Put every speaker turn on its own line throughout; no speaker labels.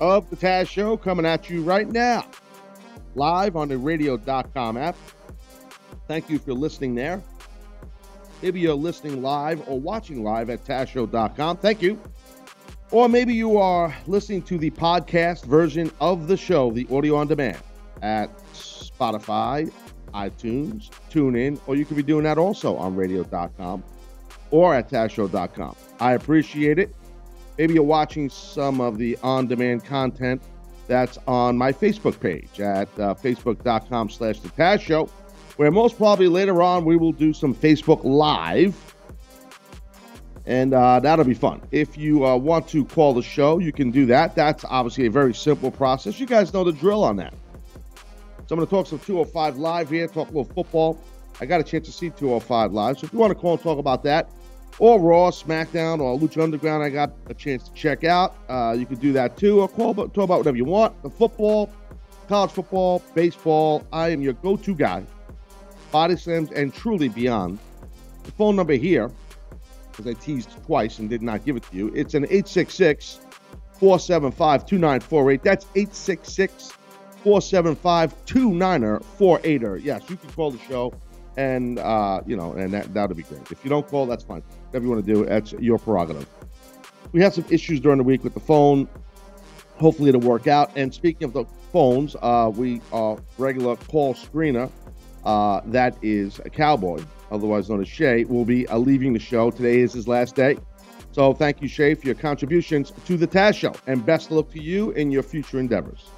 of the Taz Show coming at you right now, live on the radio.com app. Thank you for listening there. Maybe you're listening live or watching live at TazShow.com. Thank you. Or maybe you are listening to the podcast version of the show, the audio on demand, at Spotify, iTunes, TuneIn, or you could be doing that also on radio.com or at TazShow.com. I appreciate it. Maybe you're watching some of the on-demand content that's on my Facebook page at uh, facebook.com slash the Taz Show, where most probably later on we will do some Facebook Live. And uh, that'll be fun. If you uh, want to call the show, you can do that. That's obviously a very simple process. You guys know the drill on that. So I'm going to talk some 205 live here, talk a little football. I got a chance to see 205 live. So if you want to call and talk about that, or Raw, SmackDown, or Lucha Underground, I got a chance to check out. Uh, you can do that too, or call, talk about whatever you want. The football, college football, baseball. I am your go-to guy. Body slams and truly beyond. The phone number here, because I teased twice and did not give it to you, it's an 866 475 2948. That's 866 475 2948. Yes, you can call the show and uh, you know, and that that'll be great. If you don't call, that's fine. Whatever you want to do, that's your prerogative. We had some issues during the week with the phone. Hopefully, it'll work out. And speaking of the phones, uh, we are regular call screener. Uh, that is a cowboy, otherwise known as Shay, will be uh, leaving the show. Today is his last day. So thank you, Shay, for your contributions to the Taz Show, and best of luck to you in your future endeavors.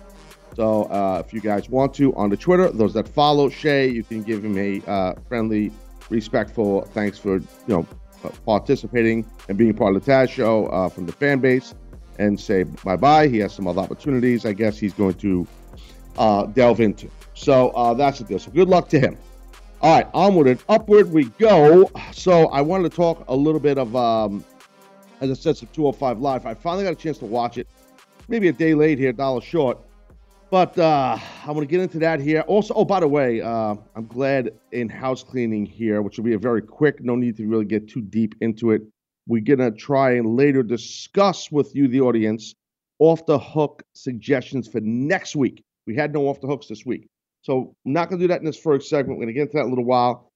So uh, if you guys want to, on the Twitter, those that follow Shay, you can give him a uh, friendly, respectful thanks for you know participating and being part of the Taz show uh, from the fan base, and say bye bye. He has some other opportunities. I guess he's going to uh, delve into. So uh, that's the deal. So good luck to him. All right, onward and upward we go. So I wanted to talk a little bit of, um, as I said, some 205 Live. I finally got a chance to watch it. Maybe a day late here, dollar short. But uh, I'm going to get into that here. Also, oh, by the way, uh, I'm glad in house cleaning here, which will be a very quick, no need to really get too deep into it. We're going to try and later discuss with you, the audience, off the hook suggestions for next week. We had no off the hooks this week. So I'm not going to do that in this first segment. We're going to get into that in a little while.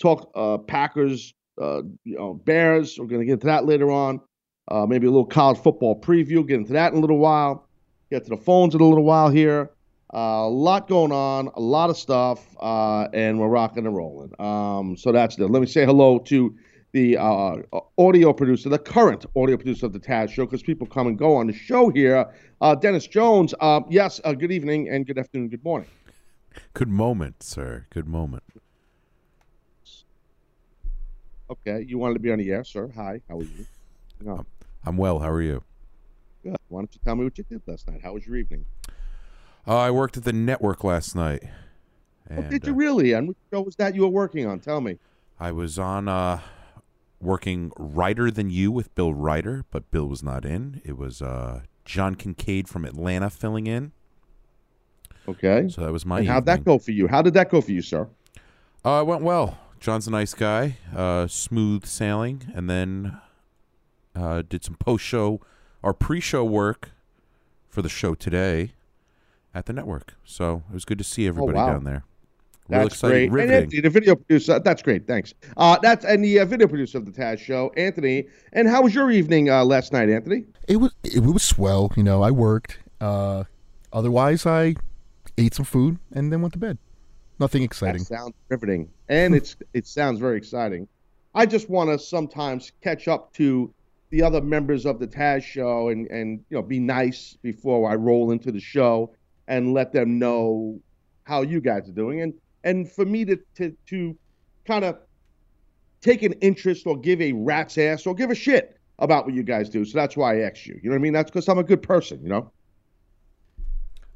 Talk uh, Packers, uh, you know, Bears. We're going to get into that later on. Uh, maybe a little college football preview. Get into that in a little while get to the phones in a little while here. Uh, a lot going on, a lot of stuff, uh, and we're rocking and rolling. Um, so that's it. Let me say hello to the uh, audio producer, the current audio producer of the Taz Show, because people come and go on the show here. Uh, Dennis Jones. Uh, yes. Uh, good evening and good afternoon. Good morning.
Good moment, sir. Good moment.
Okay, you wanted to be on the air, sir. Hi. How are you? No.
I'm well. How are you?
Good. Why don't you tell me what you did last night? How was your evening?
Uh, I worked at the network last night.
oh, did you
uh,
really? And what show was that you were working on? Tell me.
I was on uh, working Writer Than You with Bill Ryder, but Bill was not in. It was uh, John Kincaid from Atlanta filling in.
Okay.
So that was my
and how'd that go for you? How did that go for you, sir?
Uh, it went well. John's a nice guy, uh, smooth sailing, and then uh, did some post show or pre show work for the show today at the network. So it was good to see everybody
Oh, wow.
down there. Real
That's
exciting,
great. And. Anthony, the video producer. That's great. Thanks. Uh, that's and the uh, video producer of the Taz Show, Anthony. And how was your evening uh, last night, Anthony?
it was it was swell. You know, I worked. Uh, otherwise, I ate some food and then went to bed. Nothing
That
exciting.
sounds riveting, and it's it sounds very exciting. I just want to sometimes catch up to the other members of the Taz show and and you know be nice before I roll into the show and let them know how you guys are doing and and for me to to to kind of take an interest or give a rat's ass or give a shit about what you guys do. So that's why I asked you. You know what I mean? That's because I'm a good person. You know.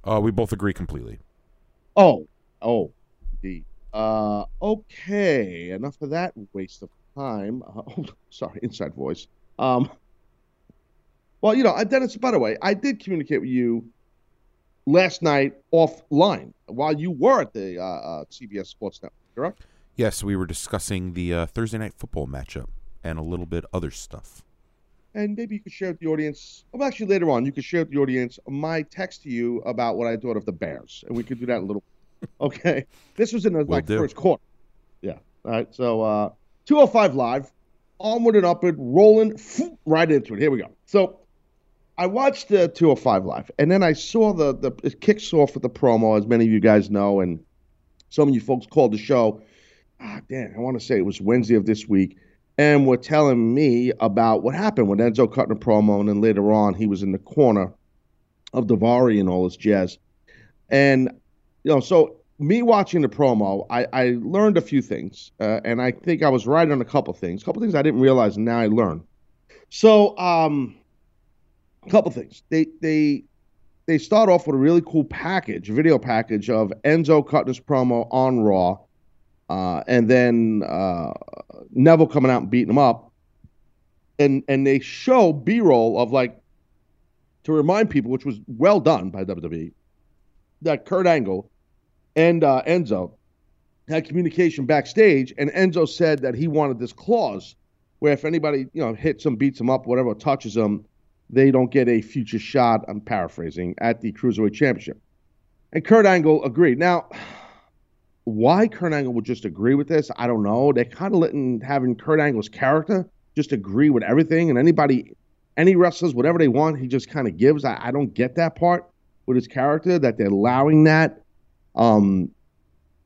Uh, we both agree completely.
Oh, oh, indeed. Uh, okay. Enough of that waste of time. Uh, oh, sorry, inside voice. Um, well, you know, Dennis. By the way, I did communicate with you last night offline while you were at the uh, uh, CBS Sports Network. Correct?
Yes, we were discussing the uh, Thursday night football matchup and a little bit other stuff.
And maybe you could share with the audience. Well, actually, later on, you could share with the audience my text to you about what I thought of the Bears, and we could do that a little. Okay, this was in the like
do.
first quarter. Yeah. All right. So, uh, 205 live, onward and upward, rolling right into it. Here we go. So, I watched the 205 live, and then I saw the the it kicks off with the promo, as many of you guys know, and some of you folks called the show. Ah, damn, I want to say it was Wednesday of this week, and were telling me about what happened when Enzo cut a promo, and then later on he was in the corner of Daivari and all this jazz, and you know, so me watching the promo, I, I learned a few things, uh, and I think I was right on a couple things. A couple things I didn't realize, and now I learn. So, um, a couple things. They they they start off with a really cool package, video package of Enzo cutting promo on Raw, uh, and then uh, Neville coming out and beating him up, and and they show B-roll of like to remind people, which was well done by WWE, that Kurt Angle and uh, Enzo had communication backstage, and Enzo said that he wanted this clause where if anybody you know hits him, beats him up, whatever, touches him, they don't get a future shot. I'm paraphrasing at the cruiserweight championship. And Kurt Angle agreed. Now, why Kurt Angle would just agree with this, I don't know. They're kind of letting having Kurt Angle's character just agree with everything, and anybody, any wrestlers, whatever they want, he just kind of gives. I, I don't get that part with his character that they're allowing that. Um,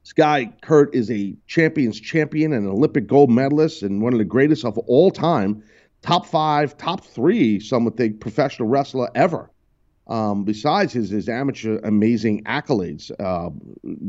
this guy Kurt is a champions champion and an Olympic gold medalist and one of the greatest of all time, top five, top three, some would think, professional wrestler ever. Um, besides his his amateur amazing accolades, uh,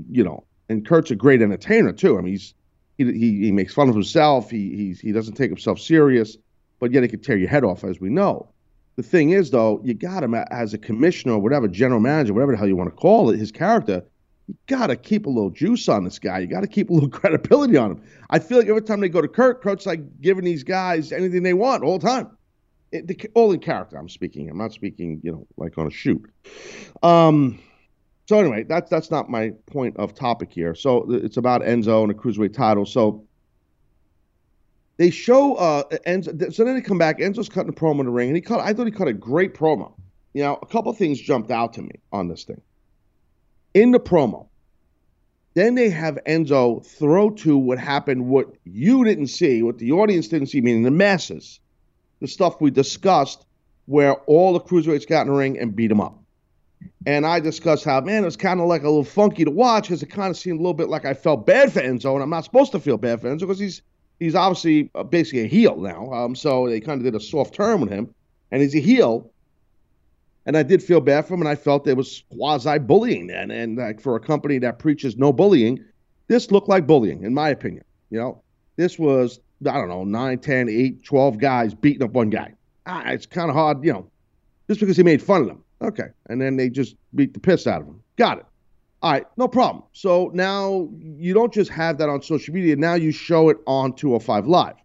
you know, and Kurt's a great entertainer too. I mean, he's he he, he makes fun of himself. He he's, he doesn't take himself serious, but yet he could tear your head off, as we know. The thing is, though, you got him as a commissioner or whatever, general manager, whatever the hell you want to call it, his character. You got to keep a little juice on this guy. You got to keep a little credibility on him. I feel like every time they go to Kurt, Kurt's like giving these guys anything they want all the time. It, the, all in character, I'm speaking. I'm not speaking, you know, like on a shoot. Um, so anyway, that's that's not my point of topic here. So it's about Enzo and the cruiserweight title. So they show uh Enzo. So then they come back. Enzo's cutting a promo in the ring, and he cut. I thought he cut a great promo. You know, a couple things jumped out to me on this thing. In the promo, then they have Enzo throw to what happened, what you didn't see, what the audience didn't see, meaning the masses, the stuff we discussed, where all the cruiserweights got in the ring and beat him up. And I discussed how, man, it was kind of like a little funky to watch because it kind of seemed a little bit like I felt bad for Enzo, and I'm not supposed to feel bad for Enzo because he's he's obviously uh, basically a heel now. Um, so they kind of did a soft turn with him, and he's a heel. And I did feel bad for him, and I felt it was quasi bullying. And and like for a company that preaches no bullying, this looked like bullying, in my opinion. You know, this was I don't know, 9, 10, 8, 12 guys beating up one guy. Ah, it's kind of hard, you know, just because he made fun of them. Okay. And then they just beat the piss out of him. Got it. All right, no problem. So now you don't just have that on social media, now you show it on 205 Live.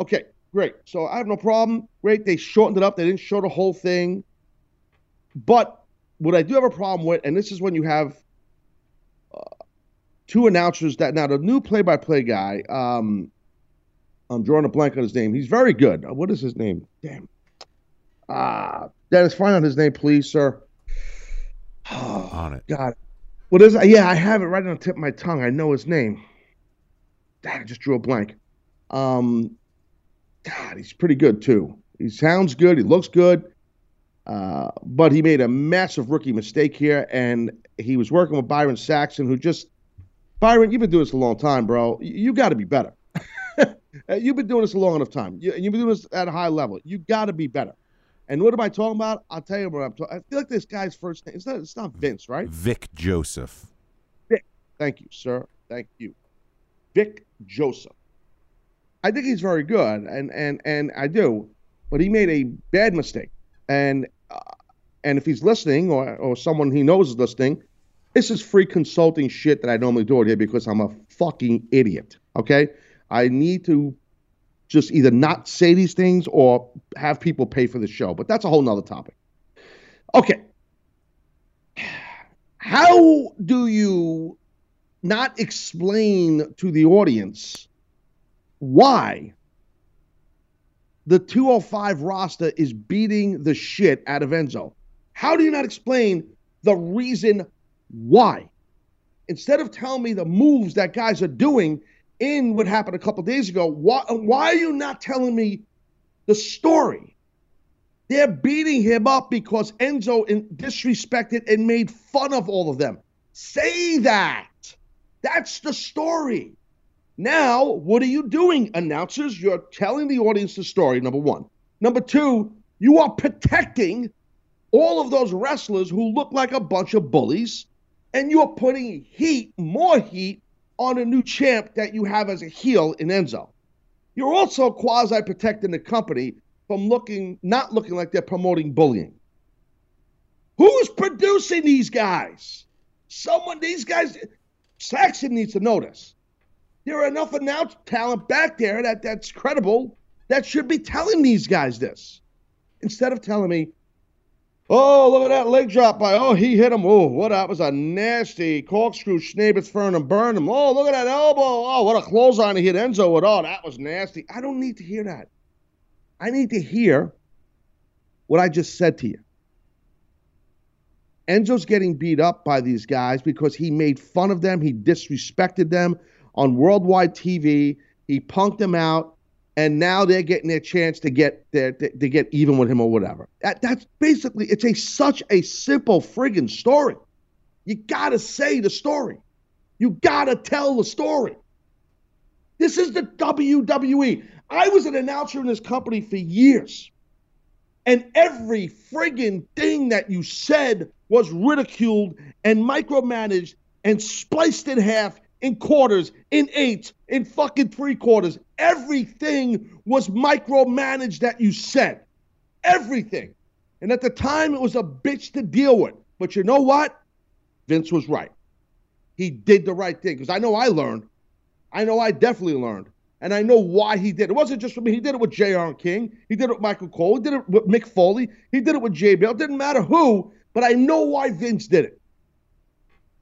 Okay, great. So I have no problem. Great. They shortened it up, they didn't show the whole thing. But what I do have a problem with, and this is when you have uh, two announcers that now the new play by play guy, um, I'm drawing a blank on his name. He's very good. Uh, What is his name? Damn. Ah, Dennis, find out his name, please, sir.
Oh, on it.
God. What is? Yeah, I have it right on the tip of my tongue. I know his name. God, I just drew a blank. Um, God, he's pretty good too. He sounds good. He looks good. Uh, but he made a massive rookie mistake here, and he was working with Byron Saxton, who just Byron, you've been doing this a long time, bro. You, got to be better. You've been doing this a long enough time. You, you've been doing this at a high level. You got to be better. And what am I talking about? I'll tell you what I'm talking. I feel like this guy's first name. It's not. It's not Vince, right?
Vic Joseph. Vic.
Thank you, sir. Thank you, Vic Joseph. I think he's very good, and and and I do, but he made a bad mistake. And uh, and if he's listening, or or someone he knows is listening, this is free consulting shit that I normally do here because I'm a fucking idiot. Okay, I need to just either not say these things or have people pay for the show, but that's a whole nother topic. Okay. How do you not explain to the audience why the 205 roster is beating the shit out of Enzo. How do you not explain the reason why? Instead of telling me the moves that guys are doing in what happened a couple days ago, why, why are you not telling me the story? They're beating him up because Enzo disrespected and made fun of all of them. Say that. That's the story. Now, what are you doing, announcers? You're telling the audience the story, number one. Number two, you are protecting all of those wrestlers who look like a bunch of bullies, and you're putting heat, more heat, on a new champ that you have as a heel in Enzo. You're also quasi protecting the company from looking not looking like they're promoting bullying. Who's producing these guys? Someone, these guys, Saxton needs to notice. There are enough announced talent back there that that's credible that should be telling these guys this instead of telling me, "Oh, look at that leg drop by. Oh, he hit him. Oh, what that was a nasty corkscrew, Schnabitz, Fern, and burn him. Oh, look at that elbow. Oh, what a clothesline he hit Enzo with. Oh, that was nasty. I don't need to hear that. I need to hear what I just said to you. Enzo's getting beat up by these guys because he made fun of them, he disrespected them on worldwide TV, he punked them out, and now they're getting their chance to get their to, to get even with him or whatever. That, that's basically it's a such a simple friggin' story. You gotta say the story. You gotta tell the story. This is the WWE. I was an announcer in this company for years. And every friggin' thing that you said was ridiculed and micromanaged and spliced in half in quarters, in eights, in fucking three quarters. Everything was micromanaged that you said. Everything. And at the time, it was a bitch to deal with. But you know what? Vince was right. He did the right thing. Because I know I learned. I know I definitely learned. And I know why he did it. It wasn't just for me. He did it with J.R. King. He did it with Michael Cole. He did it with Mick Foley. He did it with JBL. It didn't matter who, but I know why Vince did it.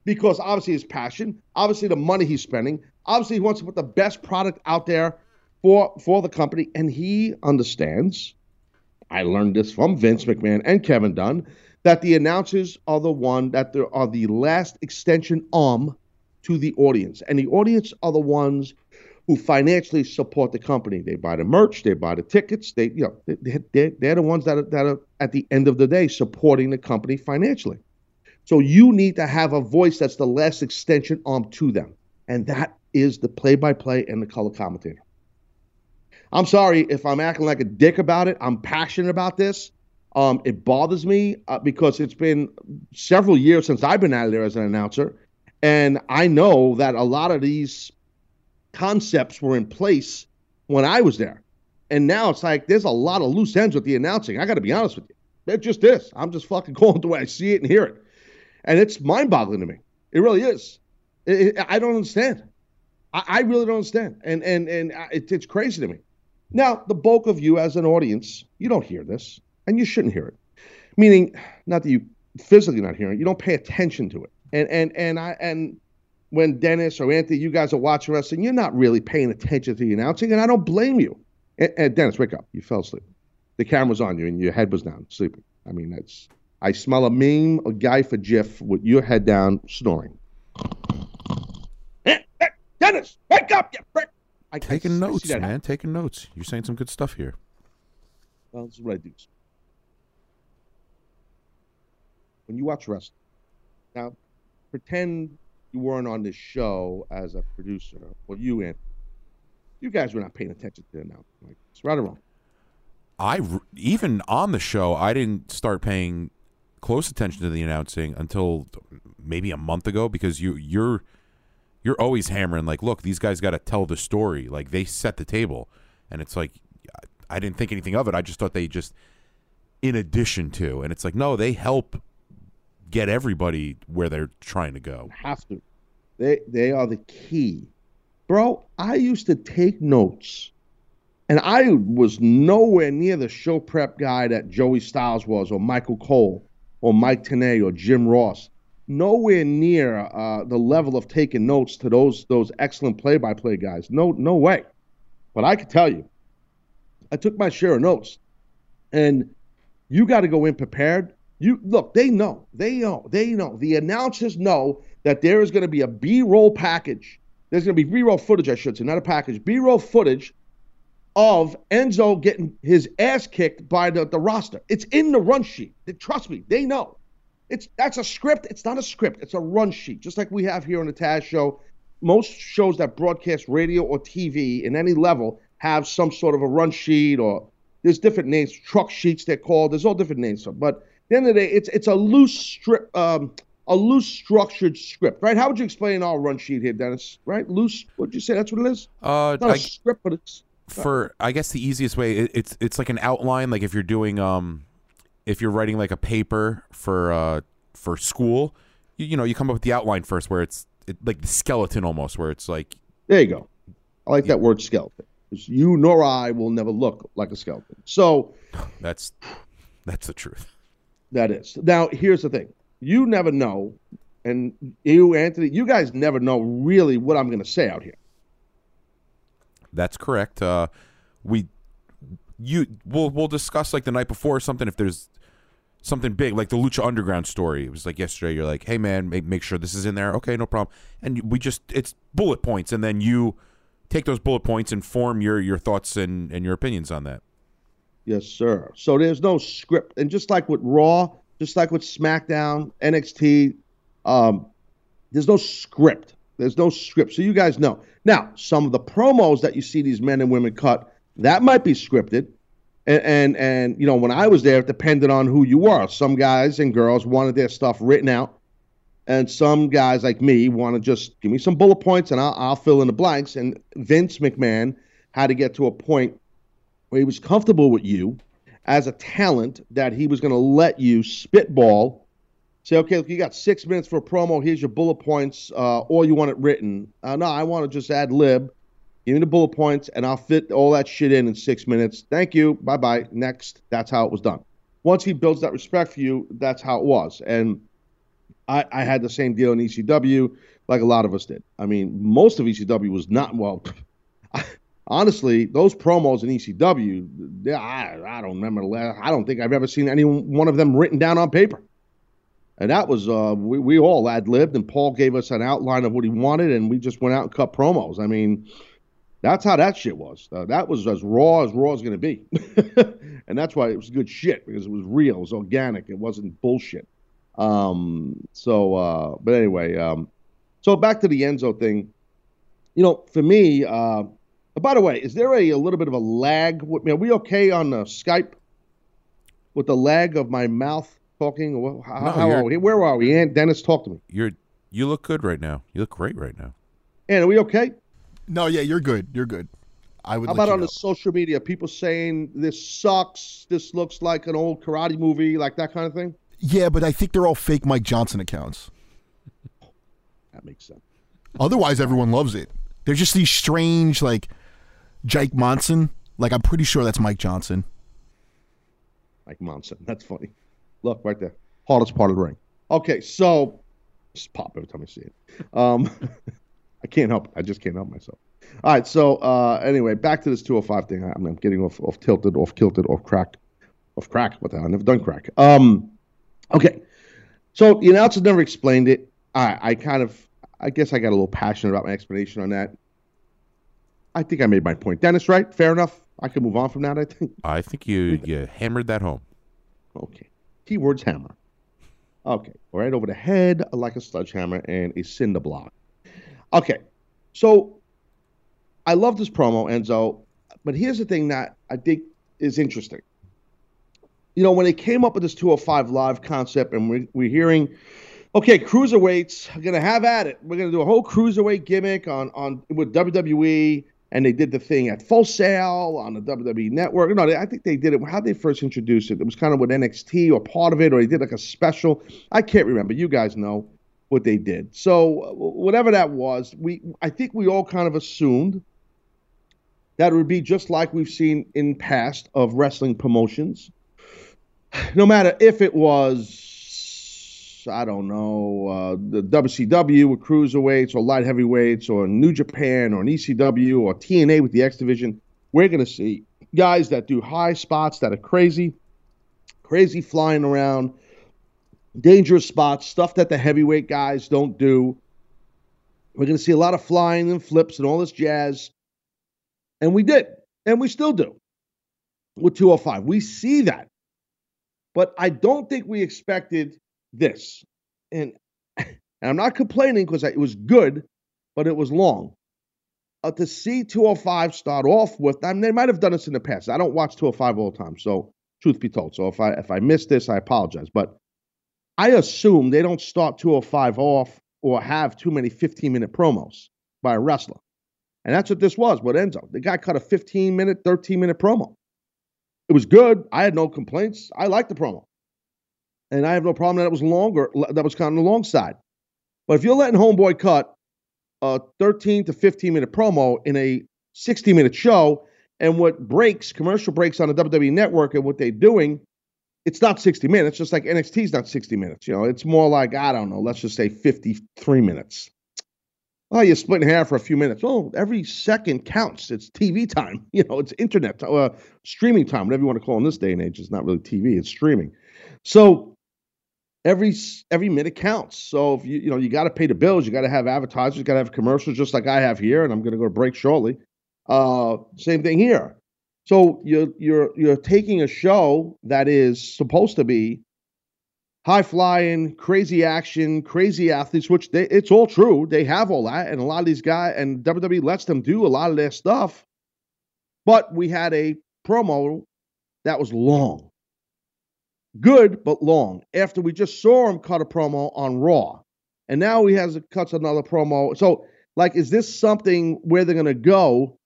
Because obviously his passion, obviously the money he's spending, obviously he wants to put the best product out there for for the company, and he understands. I learned this from Vince McMahon and Kevin Dunn that the announcers are the one that there are the last extension arm to the audience, and the audience are the ones who financially support the company. They buy the merch, they buy the tickets. They, you know, they, they, they're the ones that are, that are at the end of the day supporting the company financially. So you need to have a voice that's the last extension arm to them, and that is the play-by-play and the color commentator. I'm sorry if I'm acting like a dick about it. I'm passionate about this. Um, it bothers me uh, because it's been several years since I've been out of there as an announcer, and I know that a lot of these concepts were in place when I was there. And now it's like there's a lot of loose ends with the announcing. I got to be honest with you. It just is. I'm just fucking going the way I see it and hear it. And it's mind boggling to me. It really is. It, it, I don't understand. I, I, really don't understand. And, and, and it, it's crazy to me. Now, the bulk of you as an audience, you don't hear this and you shouldn't hear it. Meaning, not that you physically not hearing you don't pay attention to it. And, and, and I, and, when Dennis or Anthony, you guys are watching wrestling, you're not really paying attention to the announcing, and I don't blame you. And, and Dennis, wake up. You fell asleep. The camera's on you, and your head was down, sleeping. I mean, that's. I smell a meme, a guy for GIF with your head down, snoring. Dennis, wake up, you prick! I,
Taking
I,
notes,
I
man.
happen.
Taking notes. You're saying some good stuff here.
Well, this is what I do. When you watch wrestling, now pretend you weren't on this show as a producer, or you, Anthony. You guys were not paying attention to the announcement. Like, it's right or wrong.
I r- even on the show, I didn't start paying close attention to the announcing until maybe a month ago because you you're you're always hammering like, look, these guys got to tell the story. Like they set the table, and it's like I- didn't think anything of it. I just thought they just in addition to, and it's like no, they help get everybody where they're trying to go.
have to. They they are the key. Bro, I used to take notes. And I was nowhere near the show prep guy that Joey Styles was, or Michael Cole, or Mike Tenay, or Jim Ross. Nowhere near uh, the level of taking notes to those those excellent play-by-play guys. No, no way. But I can tell you, I took my share of notes, and you got to go in prepared. You look, they know, they know, they know. The announcers know that there is going to be a B-roll package. There's going to be B-roll footage, I should say, not a package. B-roll footage of Enzo getting his ass kicked by the, the roster. It's in the run sheet. Trust me, they know. It's that's a script. It's not a script. It's a run sheet, just like we have here on the Taz Show. Most shows that broadcast radio or TV in any level have some sort of a run sheet, or there's different names, truck sheets they're called. There's all different names. But at the end of the day, it's it's a loose strip, um, a loose structured script, right? How would you explain our run sheet here, Dennis? Right? Loose. What'd you say? That's what it is.
Uh,
It's not a
I,
script, but it's
for I guess the easiest way it, it's it's like an outline like if you're doing um if you're writing like a paper for uh for school you, you know you come up with the outline first where it's it, like the skeleton almost where it's like
There you go. I like that word skeleton You nor I will never look like a skeleton. So
that's that's the truth
that is. Now, here's the thing. You never know, and you, Anthony, you guys never know really what I'm going to say out here.
That's correct. Uh we you we'll we'll discuss like the night before or something if there's something big like the lucha underground story. It was like yesterday. You're like hey man make, make sure this is in there. Okay no problem. And we just it's bullet points and then you take those bullet points and form your your thoughts and and your opinions on that.
Yes, sir. So there's no script, and just like with Raw, just like with SmackDown, NXT, um, there's no script. There's no script. So you guys know. Now, some of the promos that you see these men and women cut, that might be scripted. And, and and you know, when I was there, it depended on who you were. Some guys and girls wanted their stuff written out, and some guys like me want to just give me some bullet points and I'll, I'll fill in the blanks. And Vince McMahon had to get to a point where he was comfortable with you as a talent that he was going to let you spitball. Say, okay, look, you got six minutes for a promo. Here's your bullet points, uh, or you want it written. Uh, no, I want to just ad lib. Give me the bullet points, and I'll fit all that shit in in six minutes. Thank you. Bye bye. Next. That's how it was done. Once he builds that respect for you, that's how it was. And I, I had the same deal in ECW, like a lot of us did. I mean, most of ECW was not well. honestly, those promos in ECW, I, I don't remember. I don't think I've ever seen any one of them written down on paper. And that was uh, we, we all ad libbed, and Paul gave us an outline of what he wanted, and we just went out and cut promos. I mean, that's how that shit was. Uh, that was as raw as raw is going to be, and that's why it was good shit because it was real, it was organic, it wasn't bullshit. Um, so, uh, but anyway, um, so back to the Enzo thing. You know, for me, uh, by the way, is there a, a little bit of a lag? with? Are we okay on uh, Skype with the lag of my mouth talking? How,
No,
how
you're-
we? Where are we? Aunt Dennis, talk to me.
you're you look good right now you look great right now
And are we okay?
No, yeah, you're good. You're good. I would.
How about on
know.
the social media? People saying this sucks. This looks like an old karate movie, like that kind of thing.
Yeah, but I think they're all fake Mike Johnson accounts.
That makes sense.
Otherwise, everyone loves it. They're just these strange, like Jake Monson. Like I'm pretty sure that's Mike Johnson.
Mike Monson. That's funny. Look right there. Hardest part of the ring. Okay, so just pop every time I see it. Um, I can't help. It. I just can't help myself. All right. So uh, anyway, back to this 205 thing. I'm, I'm getting off off tilted, off kilted, off crack, off crack. What the hell? I've never done crack. Um, okay. So the announcer never explained it. I I kind of I guess I got a little passionate about my explanation on that. I think I made my point. Dennis, right? Fair enough. I can move on from that. I think.
i think you you hammered that home
Okay. Keywords hammer. Okay. Right over the head like a sledgehammer and a cinder block. Okay. So I love this promo, Enzo. But here's the thing that I think is interesting. You know, when they came up with this 205 live concept, and we're, we're hearing, okay, cruiserweights are going to have at it. We're going to do a whole cruiserweight gimmick on on with WWE, and they did the thing at Full Sail on the WWE Network. No, they, I think they did it. How they first introduced it? It was kind of with NXT or part of it, or they did like a special. I can't remember. You guys know what they did. So whatever that was, we I think we all kind of assumed that it would be just like we've seen in past of wrestling promotions. No matter if it was, I don't know, uh, the WCW with cruiserweights or light heavyweights or New Japan or an ECW or TNA with the X Division, we're going to see guys that do high spots that are crazy, crazy flying around, dangerous spots, stuff that the heavyweight guys don't do. We're going to see a lot of flying and flips and all this jazz. And we did. And we still do with 205. We see that. But I don't think we expected this. And, and I'm not complaining because it was good, but it was long. Uh, to see 205 start off with, I mean, they might have done this in the past. I don't watch 205 all the time. So, truth be told. So, if I if I miss this, I apologize. But I assume they don't start 205 off or have too many 15 minute promos by a wrestler. And that's what this was with Enzo. The guy cut a 15 minute, 13 minute promo. It was good. I had no complaints. I liked the promo. And I have no problem that it was longer, that was kind of the long side. But if you're letting Homeboy cut a 13 to 15 minute promo in a 60 minute show, and what breaks, commercial breaks on the WWE network and what they're doing, it's not 60 minutes, just like NXT is not 60 minutes. You know, it's more like, I don't know, let's just say 53 minutes. Oh, you split in half for a few minutes. Oh, every second counts. It's TV time. You know, it's internet, uh, streaming time, whatever you want to call it in this day and age. It's not really TV, it's streaming. So every every minute counts. So if you you know you got to pay the bills, you got to have advertisers, you got to have commercials, just like I have here, and I'm going to go to break shortly. Uh, same thing here. So you're you're you're taking a show that is supposed to be high flying, crazy action, crazy athletes, which they, it's all true. They have all that, and a lot of these guys, and WWE lets them do a lot of their stuff. But we had a promo that was long, good but long. After we just saw him cut a promo on Raw, and now he has cuts another promo. So, like, is this something where they're going to go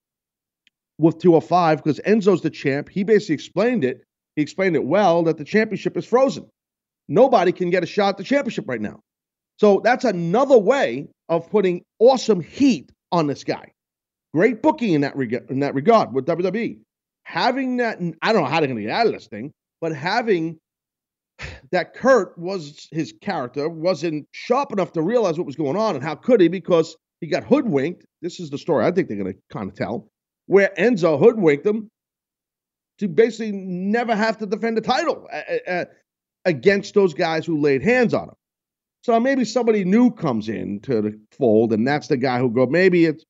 with 205? Because Enzo's the champ. He basically explained it. He explained it well that the championship is frozen nobody can get a shot at the championship right now. So that's another way of putting awesome heat on this guy. Great booking in that reg- in that regard with WWE. Having that, I don't know how they're going to get out of this thing, but having that Kurt was his character wasn't sharp enough to realize what was going on, and how could he? Because he got hoodwinked. This is the story I think they're going to kind of tell, where Enzo hoodwinked him to basically never have to defend the title. Uh, uh, against those guys who laid hands on him. So maybe somebody new comes in to the fold, and that's the guy who go. Maybe it's,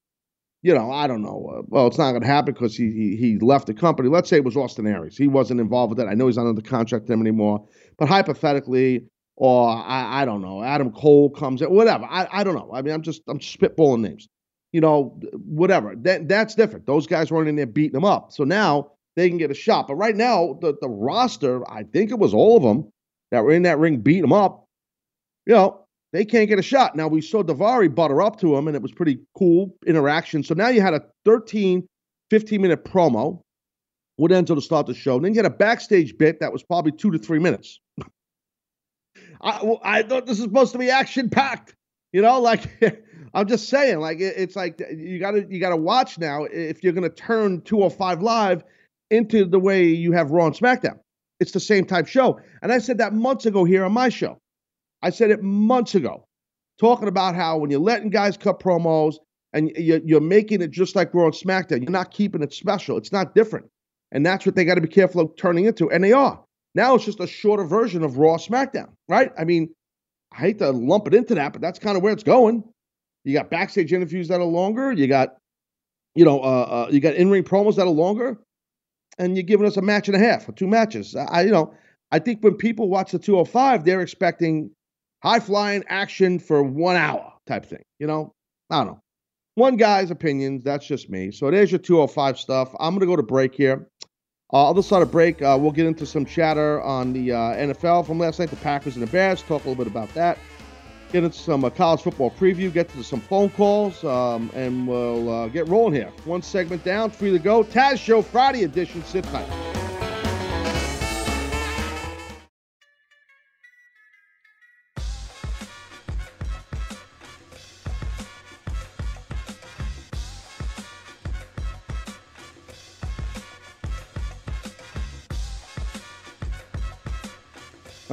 you know, I don't know. Uh, well, it's not going to happen because he, he he left the company. Let's say it was Austin Aries. He wasn't involved with that. I know he's not under contract with them anymore. But hypothetically, or I, I don't know, Adam Cole comes in, whatever. I, I don't know. I mean, I'm just I'm spitballing names. You know, whatever. That that's different. Those guys weren't in there beating them up. So now they can get a shot. But right now, the the roster, I think it was all of them that were in that ring beat them up, you know, they can't get a shot. Now we saw Daivari butter up to him, and it was pretty cool interaction. So now you had a 13, 15 minute promo with Enzo to start the show. And then you had a backstage bit that was probably two to three minutes. I, I thought this is supposed to be action packed. You know, like I'm just saying, like it, it's like you gotta you gotta watch now if you're gonna turn 205 live into the way you have Raw and SmackDown. It's the same type show. And I said that months ago here on my show. I said it months ago, talking about how when you're letting guys cut promos and you're making it just like Raw and SmackDown, you're not keeping it special. It's not different. And that's what they got to be careful of turning into. And they are. Now it's just a shorter version of Raw SmackDown, right? I mean, I hate to lump it into that, but that's kind of where it's going. You got backstage interviews that are longer. You got, you know, uh, uh, you got in-ring promos that are longer and you're giving us a match and a half or two matches. I, you know, I think when people watch the 205, they're expecting high flying action for one hour type thing. You know, I don't know. One guy's opinions. That's just me. So there's your 205 stuff. I'm gonna go to break here. Uh, other side of break, uh, we'll get into some chatter on the uh, NFL from last night, the Packers and the Bears. Talk a little bit about that. Get into some uh, college football preview. Get to some phone calls, um, and we'll uh, get rolling here. One segment down, free to go. Taz Show Friday edition. Sit tight.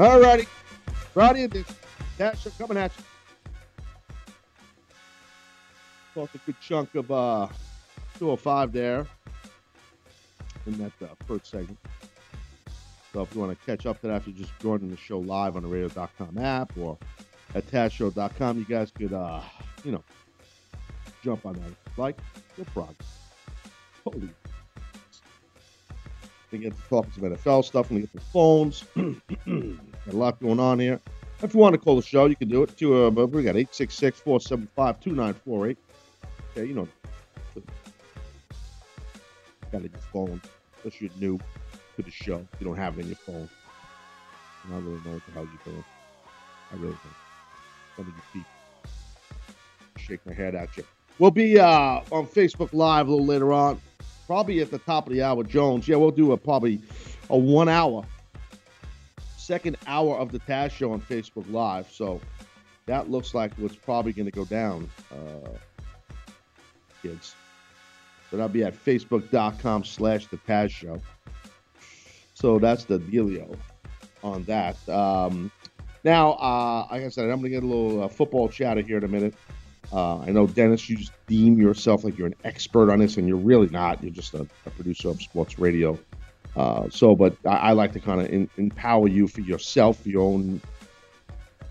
All righty. Edition. Taz Show coming at you. Talked a good chunk of uh, 205 there in that uh, first segment. So if you want to catch up to that, you're just joining the show live on the radio.com app or at TazShow.com, you guys could, uh, you know, jump on that. Like, no problem. Holy. We get to talking some NFL stuff and we get the phones. Got a lot going on here. If you want to call the show, you can do it. To, uh, we got 866 475 2948. Okay, you know. Got it your phone. Unless you're new to the show. You don't have it in your phone. And I really know what the hell you're doing. I really don't. Some of you people. Shake my head at you. We'll be uh, on Facebook Live a little later on. Probably at the top of the hour, Jones. Yeah, we'll do a probably a one hour, second hour of the Taz show on Facebook Live. So that looks like what's probably going to go down, uh, kids. But I'll be at facebook.com slash the Taz show. So that's the dealio on that. Um, now, uh, like I said, I'm going to get a little uh, football chatter here in a minute. Uh, I know, Dennis, you just deem yourself like you're an expert on this, and you're really not. You're just a, a producer of sports radio. Uh, so, but I, I like to kind of empower you for yourself, for your own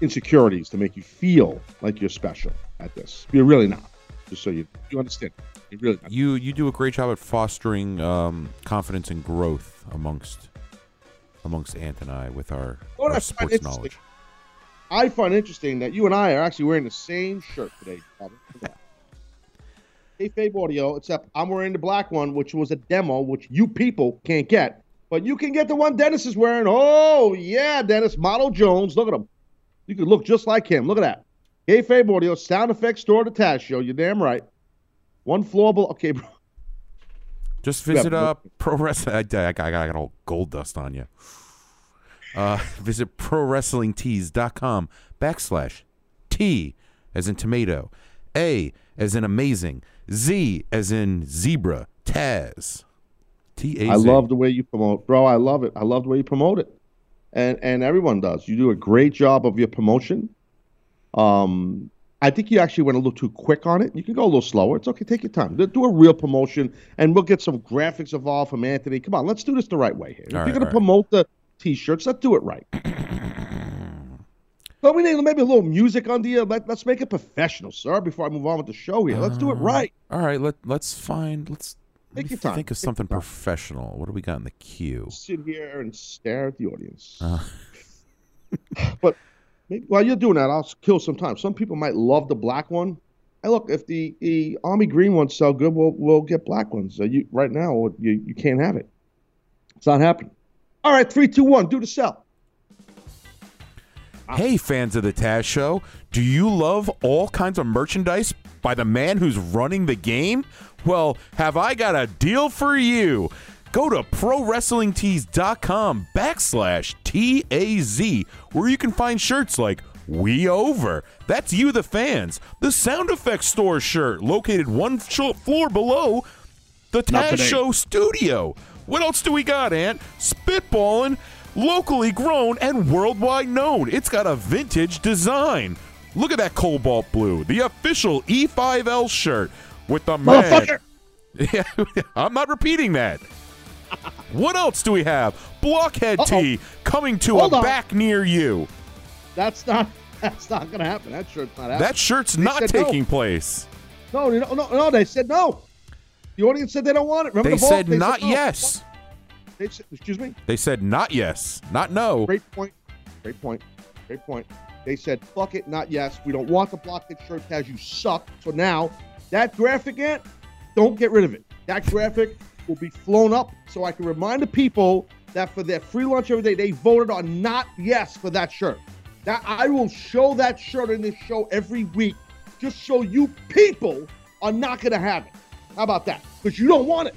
insecurities, to make you feel like you're special at this. You're really not. Just so you you understand. You're really not.
You you do a great job at fostering um, confidence and growth amongst amongst Ant and I with our, our sports knowledge.
I find interesting that you and I are actually wearing the same shirt today. Bobby. Look at that. Kayfabe Audio, except I'm wearing the black one, which was a demo, which you people can't get. But you can get the one Dennis is wearing. Oh, yeah, Dennis. Model Jones. Look at him. You could look just like him. Look at that. Kayfabe Audio, sound effects store the Show. You're damn right. One floor below. Okay, bro.
Just visit
but-
uh, Pro Wrestling. I, I, I, got- I got all gold dust on you. Uh, visit ProWrestlingTees.com backslash T as in tomato, A as in amazing, Z as in zebra, Taz. T A Z.
I love the way you promote, bro. I love it. I love the way you promote it, and and everyone does. You do a great job of your promotion. Um, I think you actually went a little too quick on it. You can go a little slower. It's okay. Take your time. Do- a real promotion, and we'll get some graphics involved from Anthony. Come on, let's do this the right way here. If
All
you're
right,
gonna promote the t-shirts, let's do it right. But we need maybe a little music under you. Let, let's make it professional, sir. Before I move on with the show here, let's do it
Uh,
right.
All right, let let's find let's let
Take
me
your time.
think of
Take
something professional. What do we got in the queue?
Sit here and stare at the audience.
Uh,
But maybe, while you're doing that, I'll kill some time. Some people might love the black one. Hey, look, if the, the army green ones sell good, we'll we'll get black ones. So you right now you you can't have it. It's not happening. All right, three, two, one, do the sell.
Hey, fans of the Taz Show, do you love all kinds of merchandise by the man who's running the game? Well, have I got a deal for you? Go to ProWrestlingTees.com backslash T-A-Z, where you can find shirts like We Over. That's you, the fans. The Sound Effects Store shirt, located one sh- floor below the Taz. Show studio. What else do we got, Ant? Spitballing, locally grown and worldwide known. It's got a vintage design. Look at that cobalt blue, the official E5L shirt with the man. Yeah, I'm not repeating that. what else do we have? Blockhead
Uh-oh.
tee coming to
Hold
a
on.
back near you.
That's not that's not gonna happen. That shirt's not happening.
That shirt's
They
not
said no.
taking place.
no, no, no, no. They said no. The audience said they don't want it. Remember
They
the vote?
said not
no.
yes.
They said, excuse me.
They said not yes, not no.
Great point. Great point. Great point. They said, fuck it, not yes. We don't want the blockhead shirt as you suck. So now That graphic, Ant, don't get rid of it. That graphic will be flown up so I can remind the people that for their free lunch every day, they voted on not yes for that shirt. That I will show that shirt in this show every week, just so you people are not going to have it. How about that? Because you don't want it.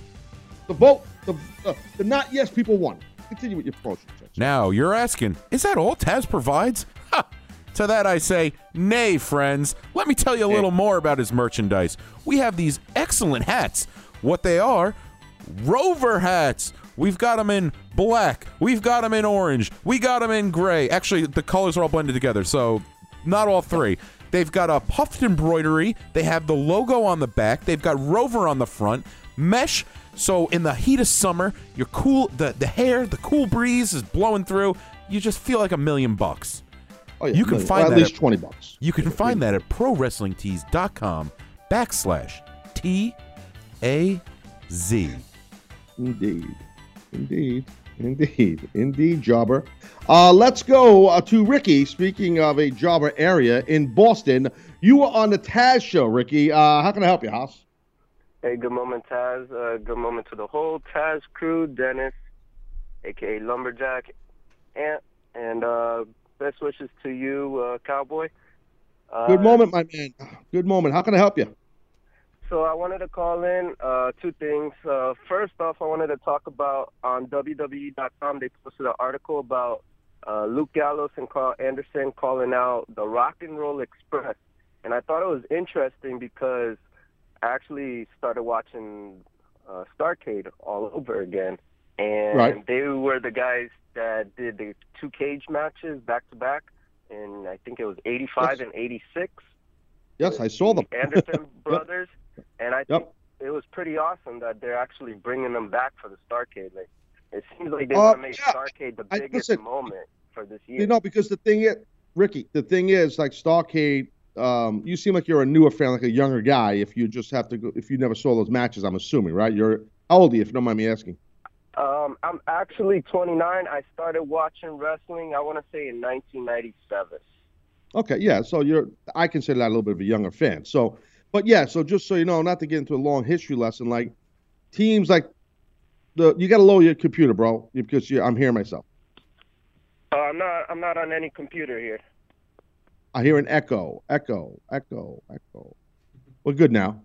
The vote, the, uh, the not yes people want it. Continue with your promotion.
Now you're asking, is that all Taz provides? Ha! To that I say, nay, friends. Let me tell you a little more about his merchandise. We have these excellent hats. What they are, Rover hats. We've got them in black. We've got them in orange. We got them in gray. Actually, the colors are all blended together, so not all three. They've got a puffed embroidery. They have the logo on the back. They've got Rover on the front. Mesh. So in the heat of summer, your cool the the hair, the cool breeze is blowing through. You just feel like a million bucks.
Oh, yeah,
You can
million.
find
Well,
that
at least
at-
20 bucks.
You can find that at prowrestlingtees.com backslash T A Z.
Indeed. Indeed. Indeed. Indeed, Jobber. Uh, let's go uh, to Ricky. Speaking of a Jobber area in Boston, you were on the Taz show, Ricky. Uh, how can I help you, House?
Hey, good moment, Taz. Uh, good moment to the whole Taz crew, Dennis, aka Lumberjack, Ant, and uh, best wishes to you, uh, Cowboy. Uh,
Good moment, my man. Good moment. How can I help you?
So I wanted to call in uh, two things. Uh, first off, I wanted to talk about on WWE.com. They posted an article about uh, Luke Gallows and Karl Anderson calling out the Rock and Roll Express, and I thought it was interesting because I actually started watching uh, Starcade all over again, and
Right.
they were the guys that did the two cage matches back to back, in I think it was '85
Yes.
and '86
Yes, I saw them.
Anderson brothers, and I think
Yep.
it was pretty awesome that they're actually bringing them back for the Starcade. Like, it seems like they
Uh,
want to make
yeah.
Starcade the
I-
biggest
listen,
moment for this year.
You know, because the thing is, Ricky, the thing is, like Starcade, um, you seem like you're a newer fan, like a younger guy. If you just have to go, if you never saw those matches, I'm assuming, right? You're how old are you, if you don't mind me asking?
um, I'm actually 29. I started watching wrestling. I want to say in 1997.
Okay, yeah. So you're, I consider that a little bit of a younger fan. So, but yeah. So just so you know, not to get into a long history lesson, like teams like the, you got to lower your computer, bro, because you, I'm hearing myself.
Uh, I'm not. I'm not on any computer here.
I hear an echo, echo, echo, echo. We're good now.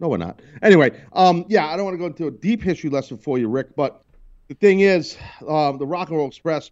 No, we're not. Anyway, um, yeah, I don't want to go into a deep history lesson for you, Rick, but the thing is, um, the Rock and Roll Express,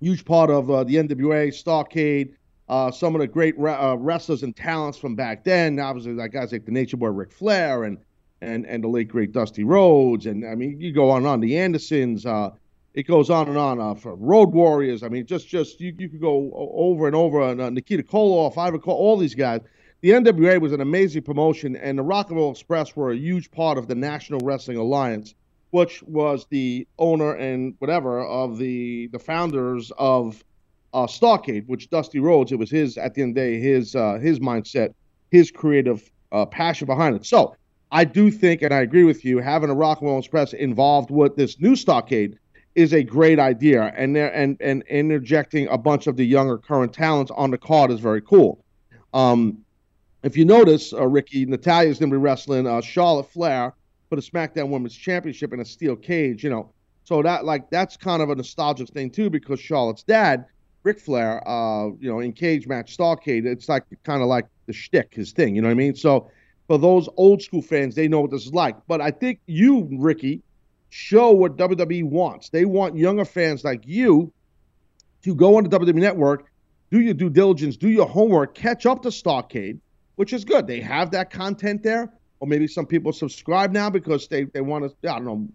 huge part of uh, the NWA, Starcade, uh, some of the great re- uh, wrestlers and talents from back then. Obviously, like guys like the Nature Boy Ric Flair and and and the late great Dusty Rhodes, and I mean, you go on and on. The Andersons, uh, it goes on and on. Uh, for Road Warriors, I mean, just just you you could go over and over. And uh, Nikita Koloff, Ivan Cole, all these guys. The NWA was an amazing promotion, and the Rock and Roll Express were a huge part of the National Wrestling Alliance, which was the owner and whatever of the the founders of uh, Starcade, which Dusty Rhodes. It was his at the end of the day, his uh, his mindset, his creative uh, passion behind it. So I do think, and I agree with you, having a Rock and Roll Express involved with this new Starcade is a great idea, and there and and interjecting a bunch of the younger current talents on the card is very cool. Um, if you notice, uh, Ricky, Natalya's going to be wrestling uh, Charlotte Flair for the SmackDown Women's Championship in a steel cage, you know. So that like that's kind of a nostalgic thing too, because Charlotte's dad, Ric Flair, uh, you know, in cage match Starcade, it's like kind of like the shtick, his thing, you know what I mean? So for those old school fans, they know what this is like. But I think you, Ricky, show what WWE wants. They want younger fans like you to go on the WWE Network, do your due diligence, do your homework, catch up to Starcade, which is good. They have that content there, or maybe some people subscribe now because they, they want to, I don't know,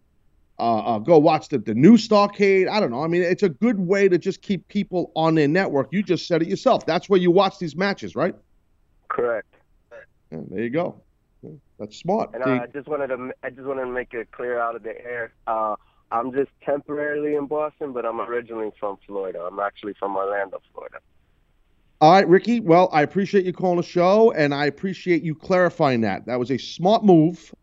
uh, uh, go watch the, the new Starcade. I don't know. I mean, it's a good way to just keep people on their network. You just said it yourself. That's where you watch these matches, right?
Correct.
Yeah, there you go. That's smart.
And uh, I just wanted to. I just wanted to make it clear out of the air. Uh, I'm just temporarily in Boston, but I'm originally from Florida. I'm actually from Orlando, Florida.
All right, Ricky. Well, I appreciate you calling the show, and I appreciate you clarifying that. That was a smart move.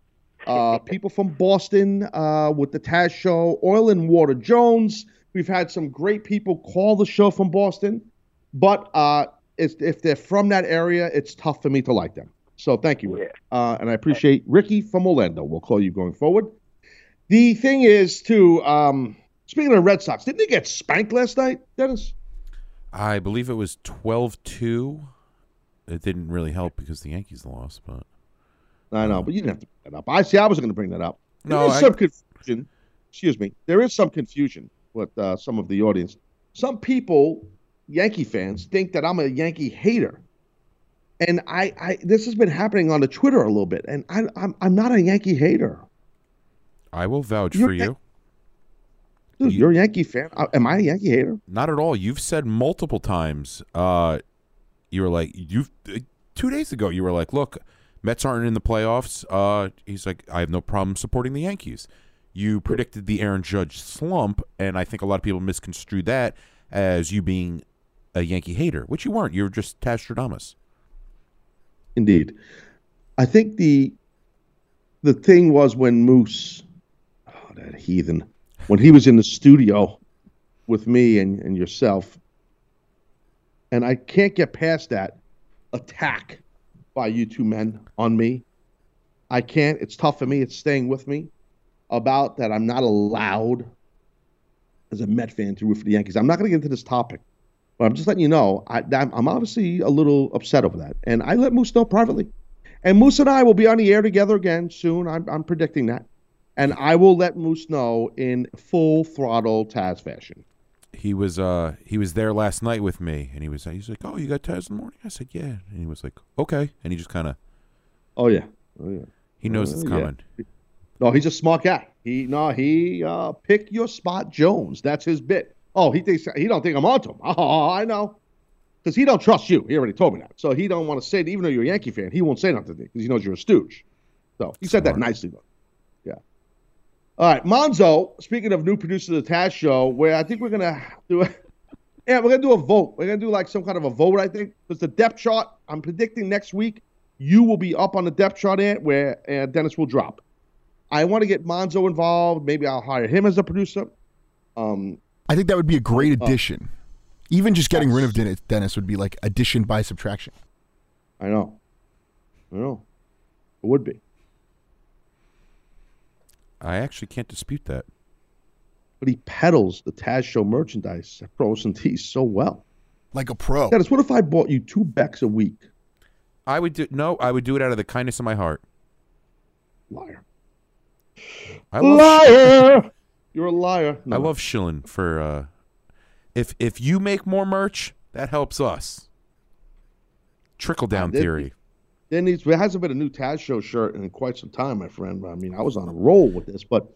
Uh, people from Boston uh, with the Taz show, Oil and Water Jones. We've had some great people call the show from Boston, but uh, it's, if they're from that area, it's tough for me to like them. So thank you,
Yeah.
uh, and I appreciate Ricky from Orlando. We'll call you going forward. The thing is, too. Um, speaking of Red Sox, didn't they get spanked last night, Dennis?
I believe it was 12-2. It didn't really help because the Yankees lost, but
I know, but you didn't have to bring that up. I see. I wasn't going to bring that up. There
No,
is
I-
some confusion. Excuse me. There is some confusion with uh, some of the audience. Some people, Yankee fans, think that I'm a Yankee hater, and I, I this has been happening on the Twitter a little bit, and I, I'm, I'm not a Yankee hater.
I will vouch
You're
for you.
Dude,
You-
you're a Yankee fan. Uh, Am I a Yankee hater?
Not at all. You've said multiple times. Uh, you were like you uh, two days ago. You were like, "Look, Mets aren't in the playoffs." Uh, he's like, "I have no problem supporting the Yankees." You predicted the Aaron Judge slump, and I think a lot of people misconstrued that as you being a Yankee hater, which you weren't. You were just Tastradamus.
Indeed. I think the the thing was when Moose, oh, that heathen, when he was in the studio with me and, and yourself, and I can't get past that attack by you two men on me. I can't. It's tough for me. It's staying with me about that. I'm not allowed as a Met fan to root for the Yankees. I'm not going to get into this topic, but I'm just letting you know I, I'm I'm obviously a little upset over that, and I let Moose know privately. And Moose and I will be on the air together again soon. I'm, I'm predicting that, and I will let Moose know in full throttle Taz fashion.
He was uh he was there last night with me, and he was he's like, "Oh, you got Taz in the morning?" I said, "Yeah," and he was like, "Okay," and he just kind of
Oh yeah, oh yeah.
he knows it's
Oh, yeah.
coming.
No, he's a smart guy. He no, he uh, pick your spot, Jones. That's his bit. Oh, he thinks he don't think I'm onto him. Oh, I know, because he don't trust you. He already told me that. So he don't want to say it, even though you're a Yankee fan. He won't say nothing because he knows you're a stooge. So he said that nicely, though. All right, Monzo. Speaking of new producer of the Taz Show, where I think we're gonna do a, yeah, we're gonna do a vote. We're gonna do like some kind of a vote. I think because the depth chart. I'm predicting next week you will be up on the depth chart, Ant, where uh, Dennis will drop. I want to get Monzo involved. Maybe I'll hire him as a producer. Um,
I think that would be a great
Oh.
addition. Even just getting rid of Dennis, Dennis would be like addition by subtraction.
I know. I know. It would be.
I actually can't dispute that.
But he peddles the Taz Show merchandise at Pros and Tees so well.
Like a pro.
Dennis, what if I bought you two Becks a week?
I would do no, I would do it out of the kindness of my heart.
Liar.
I love
liar! You're a liar.
I love shilling for uh if if you make more merch, that helps us. Trickle down
did-
theory.
There needs there hasn't been a new Taz Show shirt in quite some time, my friend. I mean, I was on a roll with this, but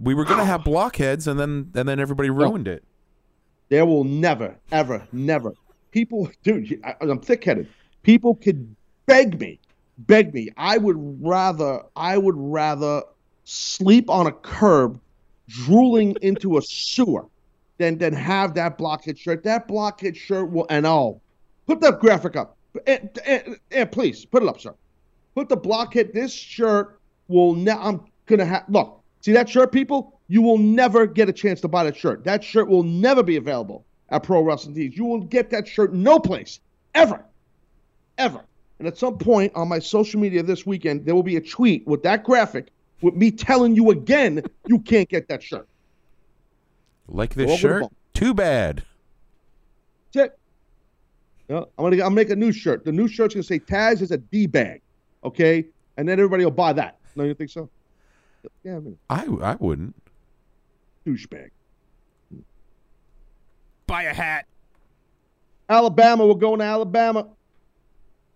We were gonna have blockheads and then and then everybody ruined it.
There will never, ever, never. People, dude, I, I'm thick headed. People could beg me, beg me. I would rather, I would rather sleep on a curb, drooling into a sewer, than than have that blockhead shirt. That blockhead shirt will, and oh, put that graphic up. And, and, and please put it up, sir. Put the blockhead. This shirt will. Ne- I'm gonna have. Look, see that shirt, people. You will never get a chance to buy that shirt. That shirt will never be available at Pro Wrestling Tees. You will get that shirt no place ever, ever. And at some point on my social media this weekend, there will be a tweet with that graphic with me telling you again you can't get that shirt.
Like
over
this shirt? Too bad.
That's it. Yeah, I'm gonna I'll make a new shirt. The new shirt's gonna say Taz is a D bag, okay? And then everybody will buy that. No, you think so? Yeah, I mean,
I I wouldn't.
douchebag.
Buy a hat.
Alabama, we're going to Alabama.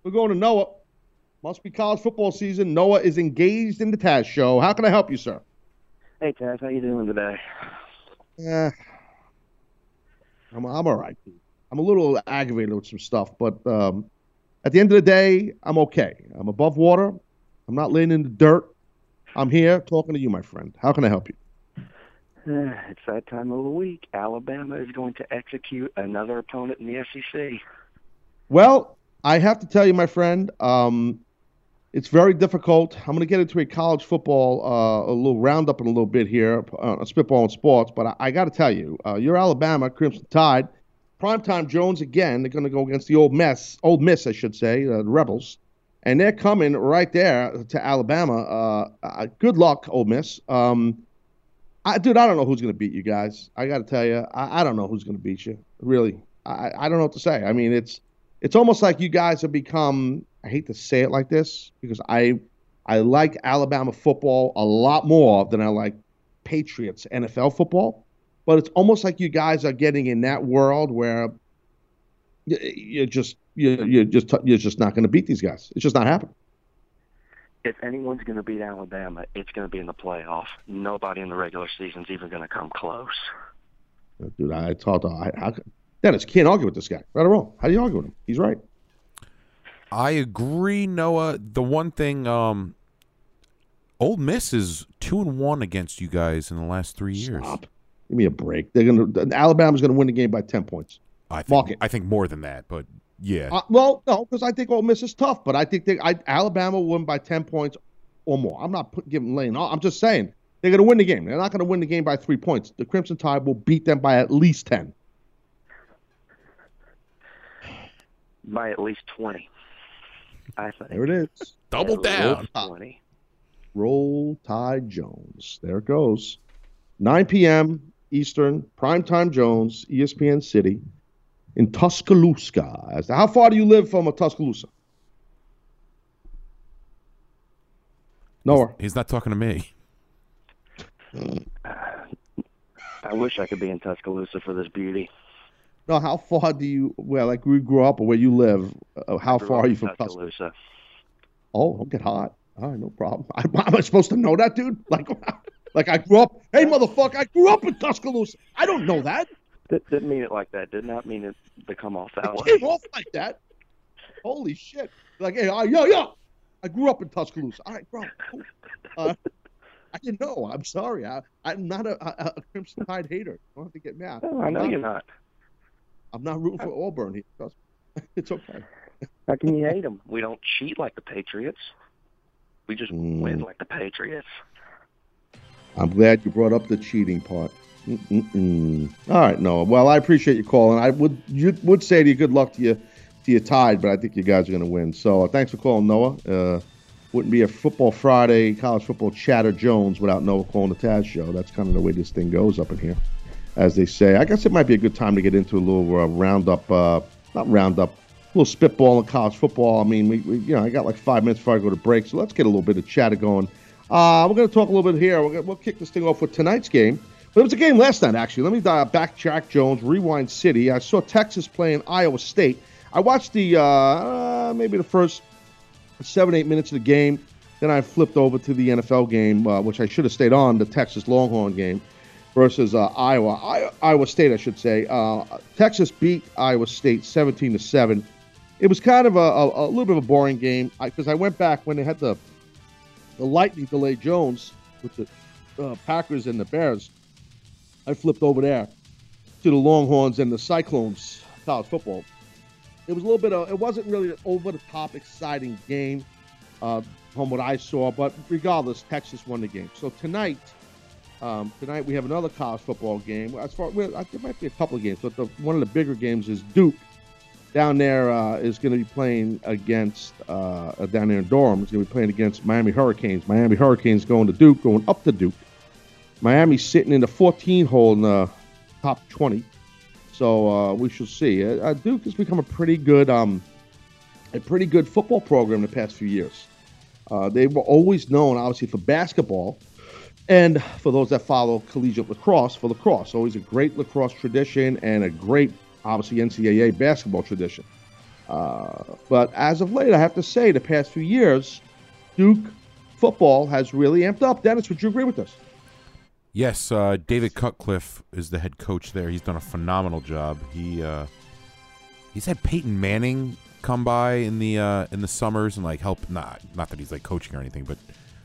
We're going to Noah. Must be college football season. Noah is engaged in the Taz show. How can I help you, sir?
Hey, Taz, how you doing today?
Yeah, I'm, I'm all right. dude. I'm a little aggravated with some stuff, but um, at the end of the day, I'm okay. I'm above water. I'm not laying in the dirt. I'm here talking to you, my friend. How can I help you?
Uh, it's that time of the week. Alabama is going to execute another opponent in the SEC.
Well, I have to tell you, my friend, um, it's very difficult. I'm going to get into a college football, uh, a little roundup in a little bit here, uh, spitball in sports. But I, I got to tell you, uh, you're Alabama, Crimson Tide, primetime Jones again. They're going to go against the old mess, Ole Miss, I should say, uh, the Rebels. and they're coming right there to Alabama. Uh, uh, good luck, Ole Miss. Um, I, dude, I don't know who's going to beat you guys. I got to tell you, I, I don't know who's going to beat you. Really, I, I don't know what to say. I mean, it's it's almost like you guys have become. I hate to say it like this because I I like Alabama football a lot more than I like Patriots NFL football. But it's almost like you guys are getting in that world where you, you're just you you're just you're just not going to beat these guys. It's just not happening.
If anyone's going to beat Alabama, it's going to be in the playoff. Nobody in the regular season's even going to come close.
Dude, I talked I, I, Dennis. Can't argue with this guy. Right or wrong? How do you argue with him? He's right.
I agree, Noah. The one thing, um, Ole Miss is two and one against you guys in the last three years.
Stop. Give me a break. They're gonna Alabama's gonna win the game by ten points.
I think,
Mark it.
I think more than that, but yeah.
Uh, well, no, because I think Ole Miss is tough, but I think they, I, Alabama will win by ten points or more. I'm not put, giving laying. I'm just saying they're gonna win the game. They're not gonna win the game by three points. The Crimson Tide will beat them by at least ten.
By at least 20. I think.
There it is.
Double
At
down.
20.
Roll Tide Jones. There it goes. 9 p.m. Eastern, primetime Jones, ESPN City, in Tuscaloosa. As to- How far do you live from a Tuscaloosa? Nowhere.
He's not talking to me.
I wish I could be in Tuscaloosa for this beauty.
No, how far do you, well, like we grew up or where you live, uh, how far are you from Tuscaloosa?
Tuscaloosa?
Oh, don't get hot. All right, no problem. I, am I supposed to know that, dude? Like, like I grew up, hey, motherfucker, I grew up in Tuscaloosa. I don't know that.
Did, didn't mean it like that. Did not mean it to come off that
It
way.
came off like that. Holy shit. Like, hey, uh, yo, yo, I grew up in Tuscaloosa. All right, bro. cool. Uh, I didn't know. I'm sorry. I, I'm not a, a, a Crimson Tide hater. Don't have to get mad.
Oh, I know
I'm
you're
not,
not.
I'm not rooting for Auburn here. It's okay.
How can you hate them? We don't cheat like the Patriots. We just
Mm.
win like the Patriots.
I'm glad you brought up the cheating part. Mm-mm-mm. All right, Noah. Well, I appreciate you calling. I would you would say to you, good luck to you to your Tide, but I think you guys are going to win. So uh, thanks for calling, Noah. Uh, wouldn't be a Football Friday, College Football Chatter Jones without Noah calling the Taz Show. That's kind of the way this thing goes up in here, as they say. I guess it might be a good time to get into a little uh, roundup, uh, not roundup, a little spitball in college football. I mean, we, we you know I got like five minutes before I go to break, so let's get a little bit of chatter going. Uh, we're going to talk a little bit here. Gonna, we'll kick this thing off with tonight's game. But it was a game last night, actually. Let me uh, back Jack Jones, rewind city. I saw Texas playing Iowa State. I watched the uh, uh, maybe the first seven, eight minutes of the game. Then I flipped over to the NFL game, uh, which I should have stayed on, the Texas Longhorn game versus uh, Iowa. I, Iowa State, I should say. Uh, Texas beat Iowa State 17 to 7. It was kind of a, a, a little bit of a boring game because I, went back when they had the the lightning delay Jones with the uh, Packers and the Bears. I flipped over there to the Longhorns and the Cyclones college football. It was a little bit of, it wasn't really an over the top exciting game uh, from what I saw, but regardless, Texas won the game. So tonight, um, tonight we have another college football game. As far well, there might be a couple of games, but the, one of the bigger games is Duke down there uh, is going to be playing against uh, down there in Durham. Is going to be playing against Miami Hurricanes. Miami Hurricanes going to Duke, going up to Duke. Miami's sitting in the 14 hole in the top 20. So uh, we shall see. Uh, uh, Duke has become a pretty good, um, a pretty good football program in the past few years. Uh, they were always known, obviously, for basketball, and for those that follow collegiate lacrosse, for lacrosse. Always a great lacrosse tradition and a great, obviously, NCAA basketball tradition. Uh, but as of late, I have to say, the past few years, Duke football has really amped up. Dennis, would you agree with this?
Yes, uh, David Cutcliffe is the head coach there. He's done a phenomenal job. He uh, he's had Peyton Manning come by in the uh, in the summers and like help. Not not that he's like coaching or anything, but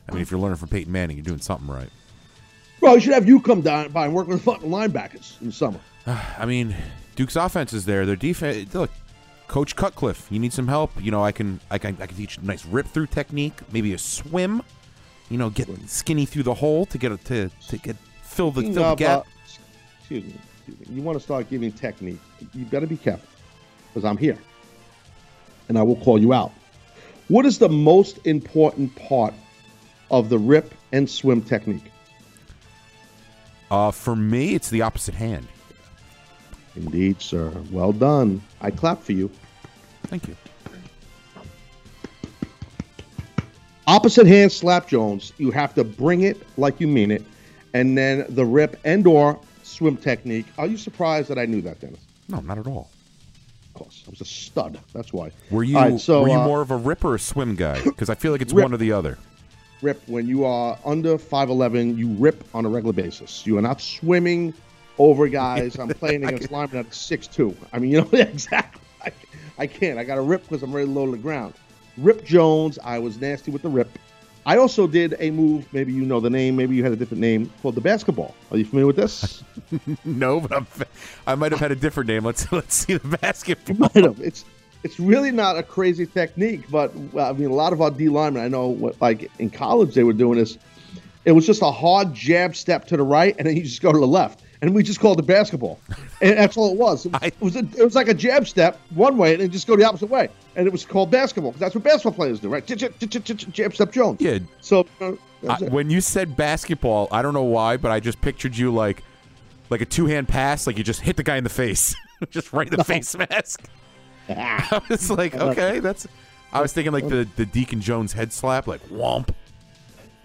I mean, if you're learning from Peyton Manning, you're doing something right.
Bro, you should have you come down by and work with fucking linebackers in the summer.
I mean, Duke's offense is there. Their defense. Look, Coach Cutcliffe, you need some help. You know, I can I can I can teach a nice rip through technique, maybe a swim. You know, get skinny through the hole to get it to to get fill the fill the gap.
but- excuse me. Excuse me. You want to start giving technique. You got to be careful because I'm here and I will call you out. What is the most important part of the rip and swim technique?
Uh, for me, it's the opposite hand.
Indeed, sir. Well done. I clap for you.
Thank you.
Opposite hand slap Jones. You have to bring it like you mean it, and then the rip and or swim technique. Are you surprised that I knew that, Dennis?
No, not at all.
Of course, I was a stud. That's why.
Were you
right, so,
were you
uh,
more of a rip or a swim guy? Because I feel like it's
Rip.
one or the other.
rip when you are under 5'11 you rip on a regular basis you are not swimming over guys i'm playing against linemen at six two. i mean you know exactly I, I can't i got to rip because i'm very low to the ground rip jones i was nasty with the rip i also did a move maybe you know the name maybe you had a different name called the basketball are you familiar with this
No, but I'm, I might have had a different name. Let's let's see the basketball.
might have. It's it's really not a crazy technique, but well, I mean, a lot of our D linemen, I know, what like in college they were doing this. It was just a hard jab step to the right, and then you just go to the left, and we just called it basketball, and that's all it was. It was,
I-
it was, a, it was like a jab step one way, and then just go the opposite way, and it was called basketball 'cause that's what basketball players do, right? Jab step Jones.
Yeah.
So uh,
I, when you said basketball, I don't know why, but I just pictured you like like a two hand pass, like you just hit the guy in the face, just right in the face mask. I was like, okay, that's. I was thinking like the the Deacon Jones head slap, like womp.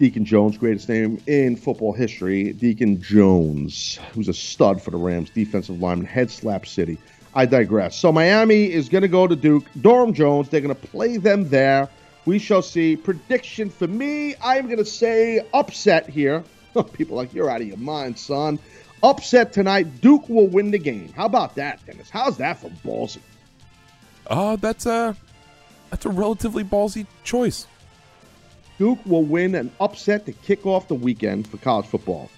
Deacon Jones, greatest name in football history. Deacon Jones, who's a stud for the Rams, defensive lineman, head slap city. I digress. So Miami is going to go to Duke. Dorm Jones, they're going to play them there. We shall see. Prediction for me, I'm going to say upset here. People like, you're out of your mind, son. Upset tonight. Duke will win the game. How about that, Dennis? How's that for ballsy?
Oh, that's a that's a relatively ballsy choice.
Duke will win an upset to kick off the weekend for college football.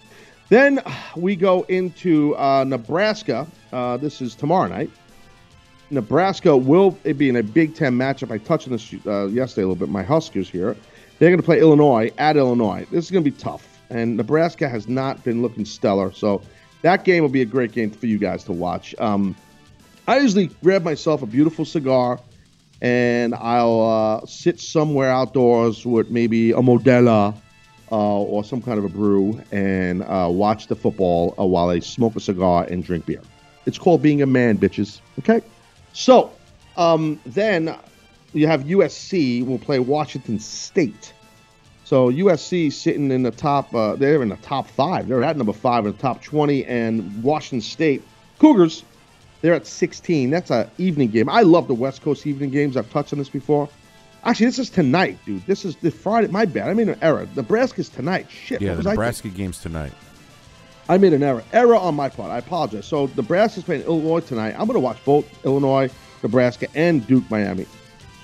Then we go into uh, Nebraska. Uh, this is tomorrow night. Nebraska will be in a Big Ten matchup. I touched on this uh, yesterday a little bit. My Huskers here. They're going to play Illinois at Illinois. This is going to be tough. And Nebraska has not been looking stellar. So that game will be a great game for you guys to watch. Um, I usually grab myself a beautiful cigar and I'll uh, sit somewhere outdoors with maybe a Modelo uh, or some kind of a brew and uh, watch the football uh, while I smoke a cigar and drink beer. It's called being a man, bitches. Okay? So um, then you have USC will play Washington State. So USC sitting in the top, uh, they're in the top five. They're at number five in the top 20, and Washington State Cougars they're at 16. That's a evening game. I love the West Coast evening games. I've touched on this before. Actually, this is tonight, dude. This is the Friday. My bad. I made an error. Nebraska's tonight. Shit.
Yeah, the Nebraska game's tonight.
I made an error. Error on my part. I apologize. So Nebraska's playing Illinois tonight. I'm going to watch both Illinois, Nebraska, and Duke Miami.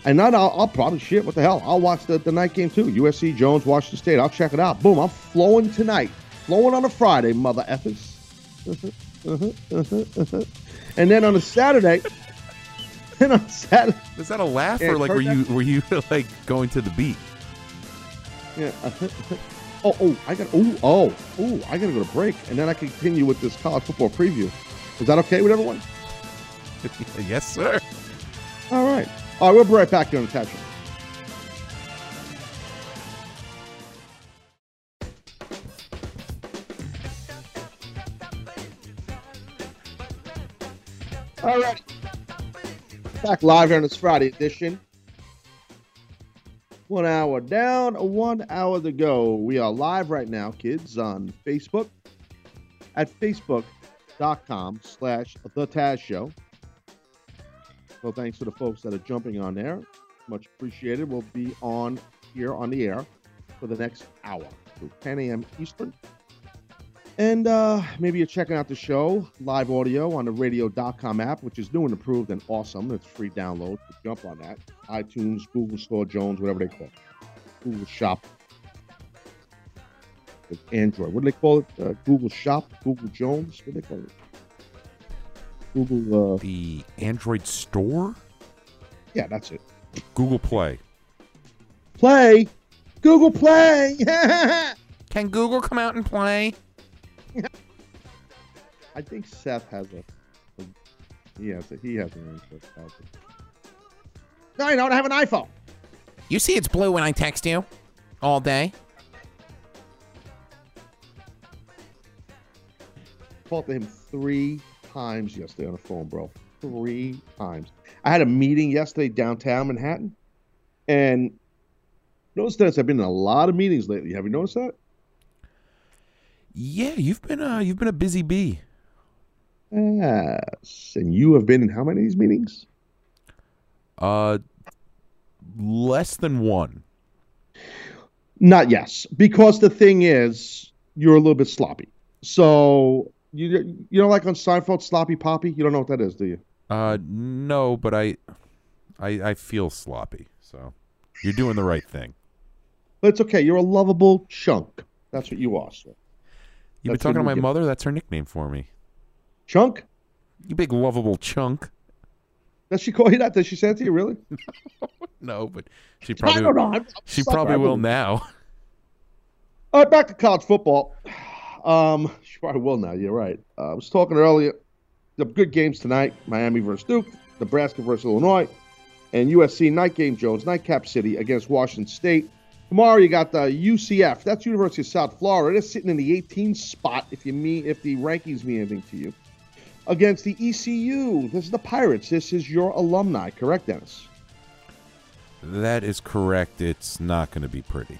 And then I'll, I'll probably shit. What the hell? I'll watch the, the night game too. USC, Jones, Washington State. I'll check it out. Boom. I'm flowing tonight. Flowing on a Friday, mother effers. Uh-huh, uh-huh, uh-huh, and then on a Saturday, then on Saturday,
Is that a laugh or like were you were you like going to the beat?
Yeah. oh, oh, I got. Oh, oh, oh, I got to go to break, and then I can continue with this college football preview. Is that okay with everyone?
yes, sir.
All right. All right, we'll be right back here on the Tat Back live here on this Friday edition. One hour down, one hour to go. We are live right now, kids, on Facebook at facebook.com slash the Taz Show. So thanks to the folks that are jumping on there. Much appreciated. We'll be on here on the air for the next hour through 10 a.m. Eastern. And uh, maybe you're checking out the show, live audio on the radio.com app, which is new and improved and awesome. It's free download. So jump on that. iTunes, Google Store, Jones, whatever they call it. Google Shop. With Android. What do they call it? Uh, Google Shop, Google Jones. What do they call it? Google. Uh,
The Android store,
yeah, that's it.
Google Play.
Play. Google Play.
Can Google come out and play?
I think Seth has a. a he has a, he has an probably. No, I don't have an iPhone.
You see it's blue when I text you all day.
Talked to him three times yesterday on the phone, bro. Three times. I had a meeting yesterday downtown Manhattan, and notice that I've been in a lot of meetings lately. Have you noticed that?
Yeah, you've been uh you've been a busy bee.
Yes. And you have been in how many of these meetings?
Uh less than one.
Not yes, because the thing is, you're a little bit sloppy. So you you know, like on Seinfeld, sloppy Poppy. You don't know what that is, do you?
Uh no, but I I I feel sloppy. So you're doing the right thing.
But it's okay. You're a lovable chunk. That's what you are. Sir.
You've been talking to my
get.
mother, that's her nickname for me.
Chunk?
You big lovable chunk.
Does she call you that? Does she say it to you? Really?
No, but she
I
probably
don't know. I'm- I'm
she
sorry,
probably will now.
All right, back to college football. Um, she probably will now. You're right. Uh, I was talking earlier. The good games tonight: Miami versus Duke, Nebraska versus Illinois, and USC night game. Jones nightcap city against Washington State. Tomorrow you got the UCF. That's University of South Florida. They're sitting in the 18th spot. If you mean if the rankings mean anything to you, against the ECU. This is the Pirates. This is your alumni, correct, Dennis?
That is correct. It's not going to be pretty.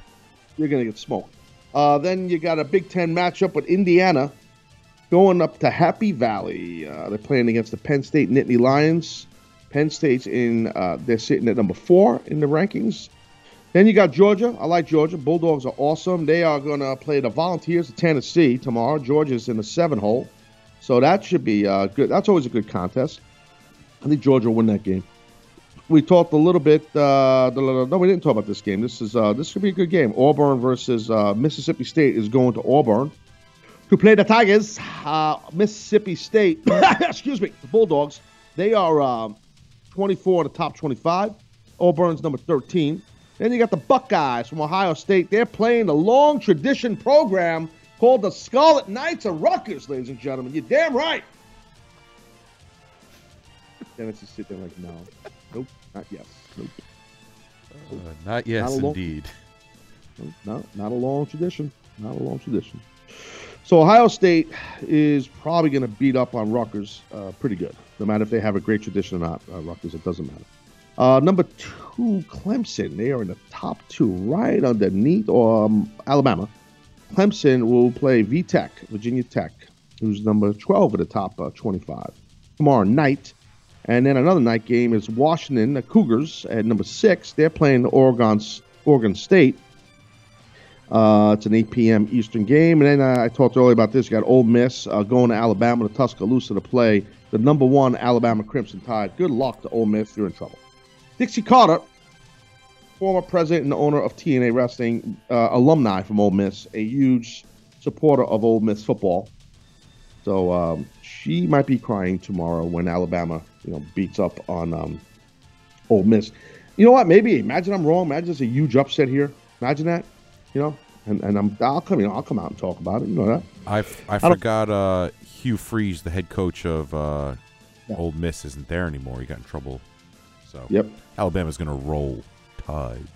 you're going to get smoked. Uh, then you got a Big Ten matchup with Indiana going up to Happy Valley. Uh, they're playing against the Penn State Nittany Lions. Penn State's in, uh, they're sitting at number four in the rankings. Then you got Georgia. I like Georgia. Bulldogs are awesome. They are going to play the Volunteers of Tennessee tomorrow. Georgia's in the seven hole. So that should be uh, good. That's always a good contest. I think Georgia will win that game we talked a little bit. Uh, no, we didn't talk about this game. This is uh, this could be a good game. Auburn versus uh, Mississippi State is going to Auburn to play the Tigers. Uh, Mississippi State, excuse me, the Bulldogs. They are um 24 in the top 25. Auburn's number 13. Then you got the Buckeyes from Ohio State. They're playing the long tradition program called the Scarlet Knights of Rutgers, ladies and gentlemen. You're damn right. Dennis is sitting there like, no, nope, not yes, nope.
Uh, not yes,
Not long-
indeed.
No, not a long tradition. Not a long tradition. So Ohio State is probably going to beat up on Rutgers uh, pretty good. No matter if they have a great tradition or not, uh, Rutgers, it doesn't matter. Uh, number two, Clemson. They are in the top two, right underneath um, Alabama. Clemson will play VTech, Virginia Tech, who's number 12 in the top uh, 25 tomorrow night. And then another night game is Washington, the Cougars, at number six. They're playing Oregon's Oregon State. Uh, it's an 8 p.m. Eastern game. And then uh, I talked earlier about this. You got Ole Miss uh, going to Alabama to Tuscaloosa to play the number one Alabama Crimson Tide. Good luck to Ole Miss. You're in trouble. Dixie Carter, former president and owner of TNA Wrestling, uh, alumni from Ole Miss, a huge supporter of Ole Miss football. So um, she might be crying tomorrow when Alabama, you know, beats up on um, Ole Miss. You know what? Maybe imagine I'm wrong. Imagine there's a huge upset here. Imagine that. You know, and, and I'm I'll come you know I'll come out and talk about it. You know that.
I, I
don't-
forgot uh, Hugh Freeze, the head coach of uh, Ole Miss, isn't there anymore. He got in trouble. So
Yep.
Alabama's going to roll Tide.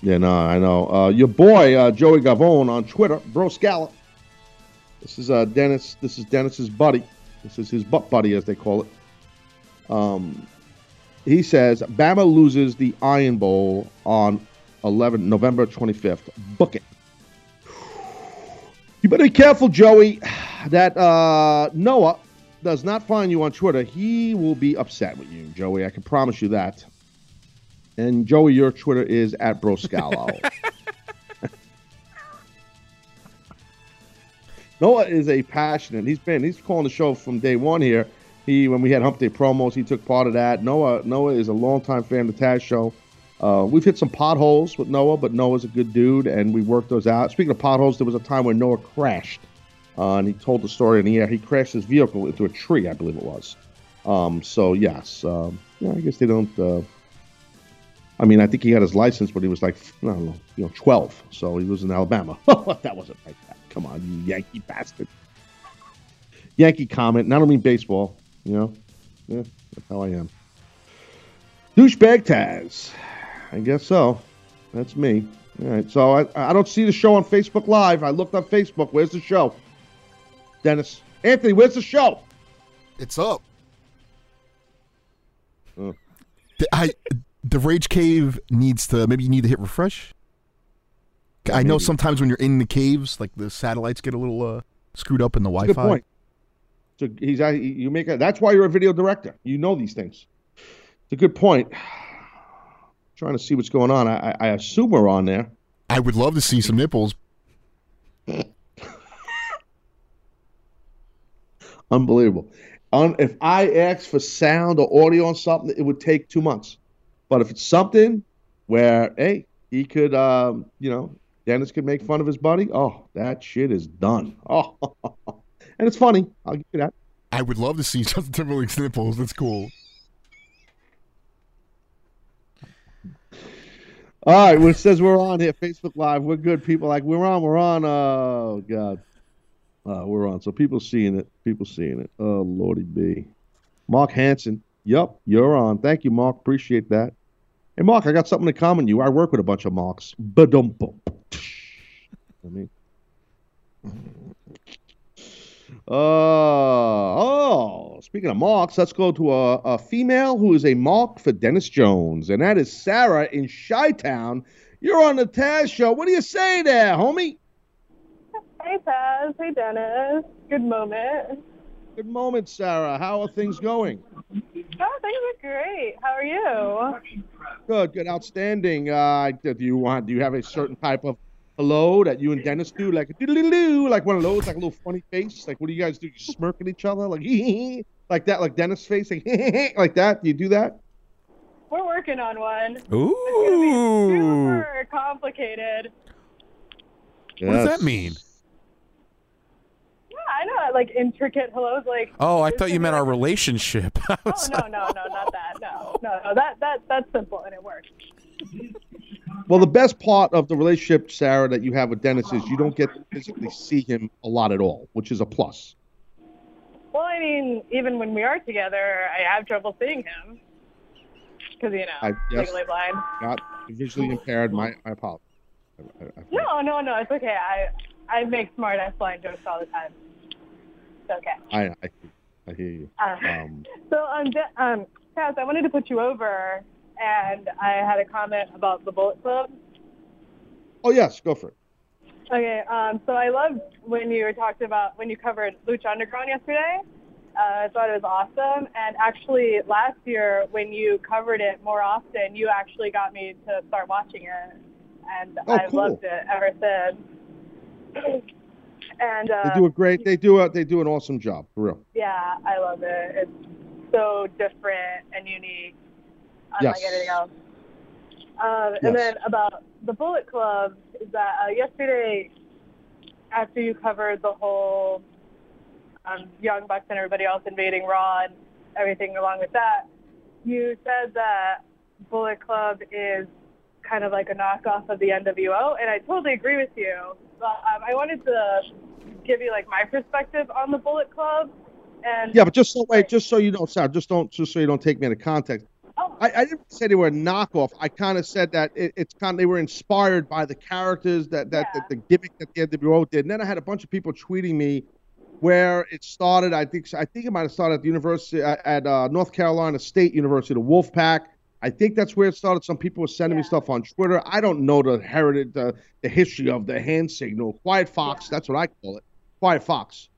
Yeah, no, I know. Uh, your boy uh, Joey Gavone on Twitter, Bro Scallop. This is uh, Dennis. This is Dennis's buddy. This is his butt buddy, as they call it. Um, he says Bama loses the Iron Bowl on 11 November 25th. Book it. You better be careful, Joey. That uh, Noah does not find you on Twitter. He will be upset with you, Joey. I can promise you that. And Joey, your Twitter is at Broscalo. Noah is a passionate. He's been he's calling the show from day one here. He when we had Hump Day promos, he took part of that. Noah Noah is a longtime fan of the Taz show. Uh, we've hit some potholes with Noah, but Noah's a good dude, and we worked those out. Speaking of potholes, there was a time when Noah crashed, uh, and he told the story in the air. He crashed his vehicle into a tree, I believe it was. Um, so yes, um, yeah, I guess they don't. Uh, I mean, I think he had his license when he was like, I don't know, you know, 12. So he was in Alabama. Oh, that wasn't like that. Come on, you Yankee bastard. Yankee comment. And I don't mean baseball, you know? Yeah, that's how I am. Douchebag Taz. I guess so. That's me. All right. So I, I don't see the show on Facebook Live. I looked on Facebook. Where's the show? Dennis. Anthony, where's the show?
It's up.
Oh.
I, the Rage Cave needs to, maybe you need to hit refresh. I know sometimes when you're in the caves, like the satellites get a little uh, screwed up in the Wi-Fi.
Good point. So he's uh, you make a, that's why you're a video director. You know these things. It's a good point. Trying to see what's going on. I, I- I assume we're on there.
I would love to see some nipples.
Unbelievable. On if I asked for sound or audio on something, it would take two months. But if it's something where hey, he could, um, you know, Dennis could make fun of his buddy. Oh, that shit is done. Oh, and it's funny. I'll give you that.
I would love to see Justin Timberlake's nipples. That's cool.
All right, well, it says we're on here, Facebook Live. We're good, people. Like we're on, we're on. Oh God, uh, we're on. So people seeing it, people seeing it. Oh Lordy B, Mark Hansen. Yup, you're on. Thank you, Mark. Appreciate that. Hey, Mark, I got something in common with you. I work with a bunch of Marks. Ba-dum bum. I mean, uh, oh, speaking of marks, let's go to a, a female who is a mark for Dennis Jones, and that is Sarah in Chi Town. You're on the Taz Show. What do you say there, homie?
Hey, Taz. Hey, Dennis. Good moment.
Good moment, Sarah. How are things going?
Oh, things are great. How are you?
Good, good, outstanding. Uh, do you want? Do you have a certain type of hello that you and Dennis do, like a doodle like one of those, like a little funny face? Like, what do you guys do? You smirk at each other, like like that, like Dennis' face, like like that. Do you do that?
We're working on one.
Ooh.
Super complicated.
What does that mean?
Yeah, I know. Like intricate hellos. Like.
Oh, I thought you meant
be
our relationship.
Oh no no no not that no no no that that that's simple and it works.
Well, the best part of the relationship, Sarah, that you have with Dennis is you don't get to physically see him a lot at all, which is a plus.
Well, I mean, even when we are together, I have trouble seeing him because you know,
I- yes.
legally blind.
Not visually impaired. My, my apologies. I, I, I,
No, no, no, it's okay. I I make smart ass blind jokes all the time. It's okay.
I, I, I hear you.
Uh,
Um,
so um, De- um, Taz, I wanted to put you over, and I had a comment about the Bullet Club.
oh yes, go for it.
Okay, um, so I loved when you were talked about when you covered Lucha Underground yesterday. Uh, I thought it was awesome, and actually last year when you covered it more often, you actually got me to start watching it, and
Oh,
I've
cool.
loved it ever since. and uh,
They do a great. They do a. They do an awesome job for real.
Yeah, I love it. It's so different and unique, unlike
Yes.
anything else. Um,
Yes.
And then about the Bullet Club is that uh, yesterday, after you covered the whole um, Young Bucks and everybody else invading Raw and everything along with that, you said that Bullet Club is kind of like a knockoff of the NWO, and I totally agree with you. But um, I wanted to give you like my perspective on the Bullet Club, and
Yeah, but just so wait, just so you don't, sound, just don't, just so you don't take me into context.
oh,
I, I didn't say they were a knockoff. I kind of said that it, it's kind of they were inspired by the characters that that,
Yeah.
that the gimmick that the NWO did. And then I had a bunch of people tweeting me where it started. I think I think it might have started at the university at, at uh, North Carolina State University, the Wolfpack. I think that's where it started. Some people were sending me stuff on Twitter. I don't know the heritage, the, the history of the hand signal. Quiet Fox, that's what I call it. Quiet Fox.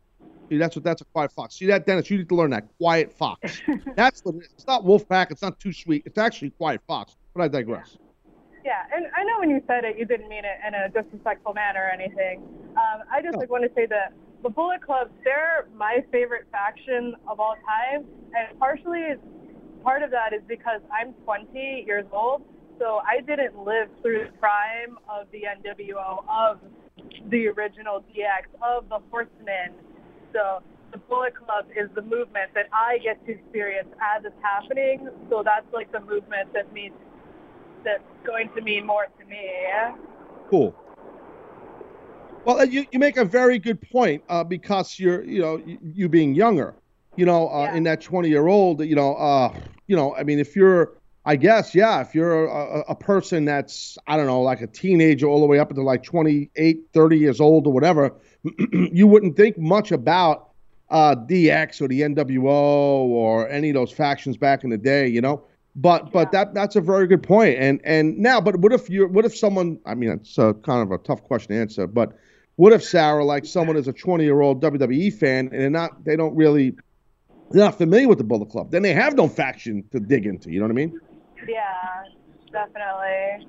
See, that's what that's a quiet fox. See that, Dennis? You need to learn that. Quiet fox. that's what it is. It's not Wolfpack. It's not too sweet. It's actually quiet fox. But I digress.
Yeah, and I know when you said it, you didn't mean it in a disrespectful manner or anything. Um, I just
No.
like want to say that the Bullet Club, they're my favorite faction of all time, and partially, part of that is because I'm 20 years old, so I didn't live through the prime of the NWO, of the original DX, of the Horsemen. So the Bullet Club is the movement that I get to experience as it's happening. So that's like the movement that means that's going to mean more to me.
Cool. Well, you, you make a very good point uh, because you're, you know, you, you being younger, you know, uh,
Yeah.
in that 20 year old, you know, uh, you know, I mean, if you're, I guess, yeah. If you're a, a, person that's, I don't know, like a teenager all the way up until like 28, 30 years old or whatever, you wouldn't think much about uh, DX or the NWO or any of those factions back in the day, you know. But but that that's a very good point. And and now, but what if you what if someone? I mean, it's a, kind of a tough question to answer. But what if Sarah, like someone is a 20 year old WWE fan and they're not, they don't really, they're not familiar with the Bullet Club. Then they have no faction to dig into. You know what I mean?
Yeah, definitely.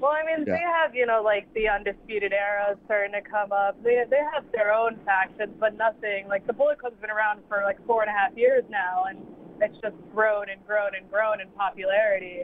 Well, I mean,
Yeah.
they have, you know, like the Undisputed Era starting to come up. They they have their own factions, but nothing. Like the Bullet Club's been around for like four and a half years now, and it's just grown and grown and grown in popularity.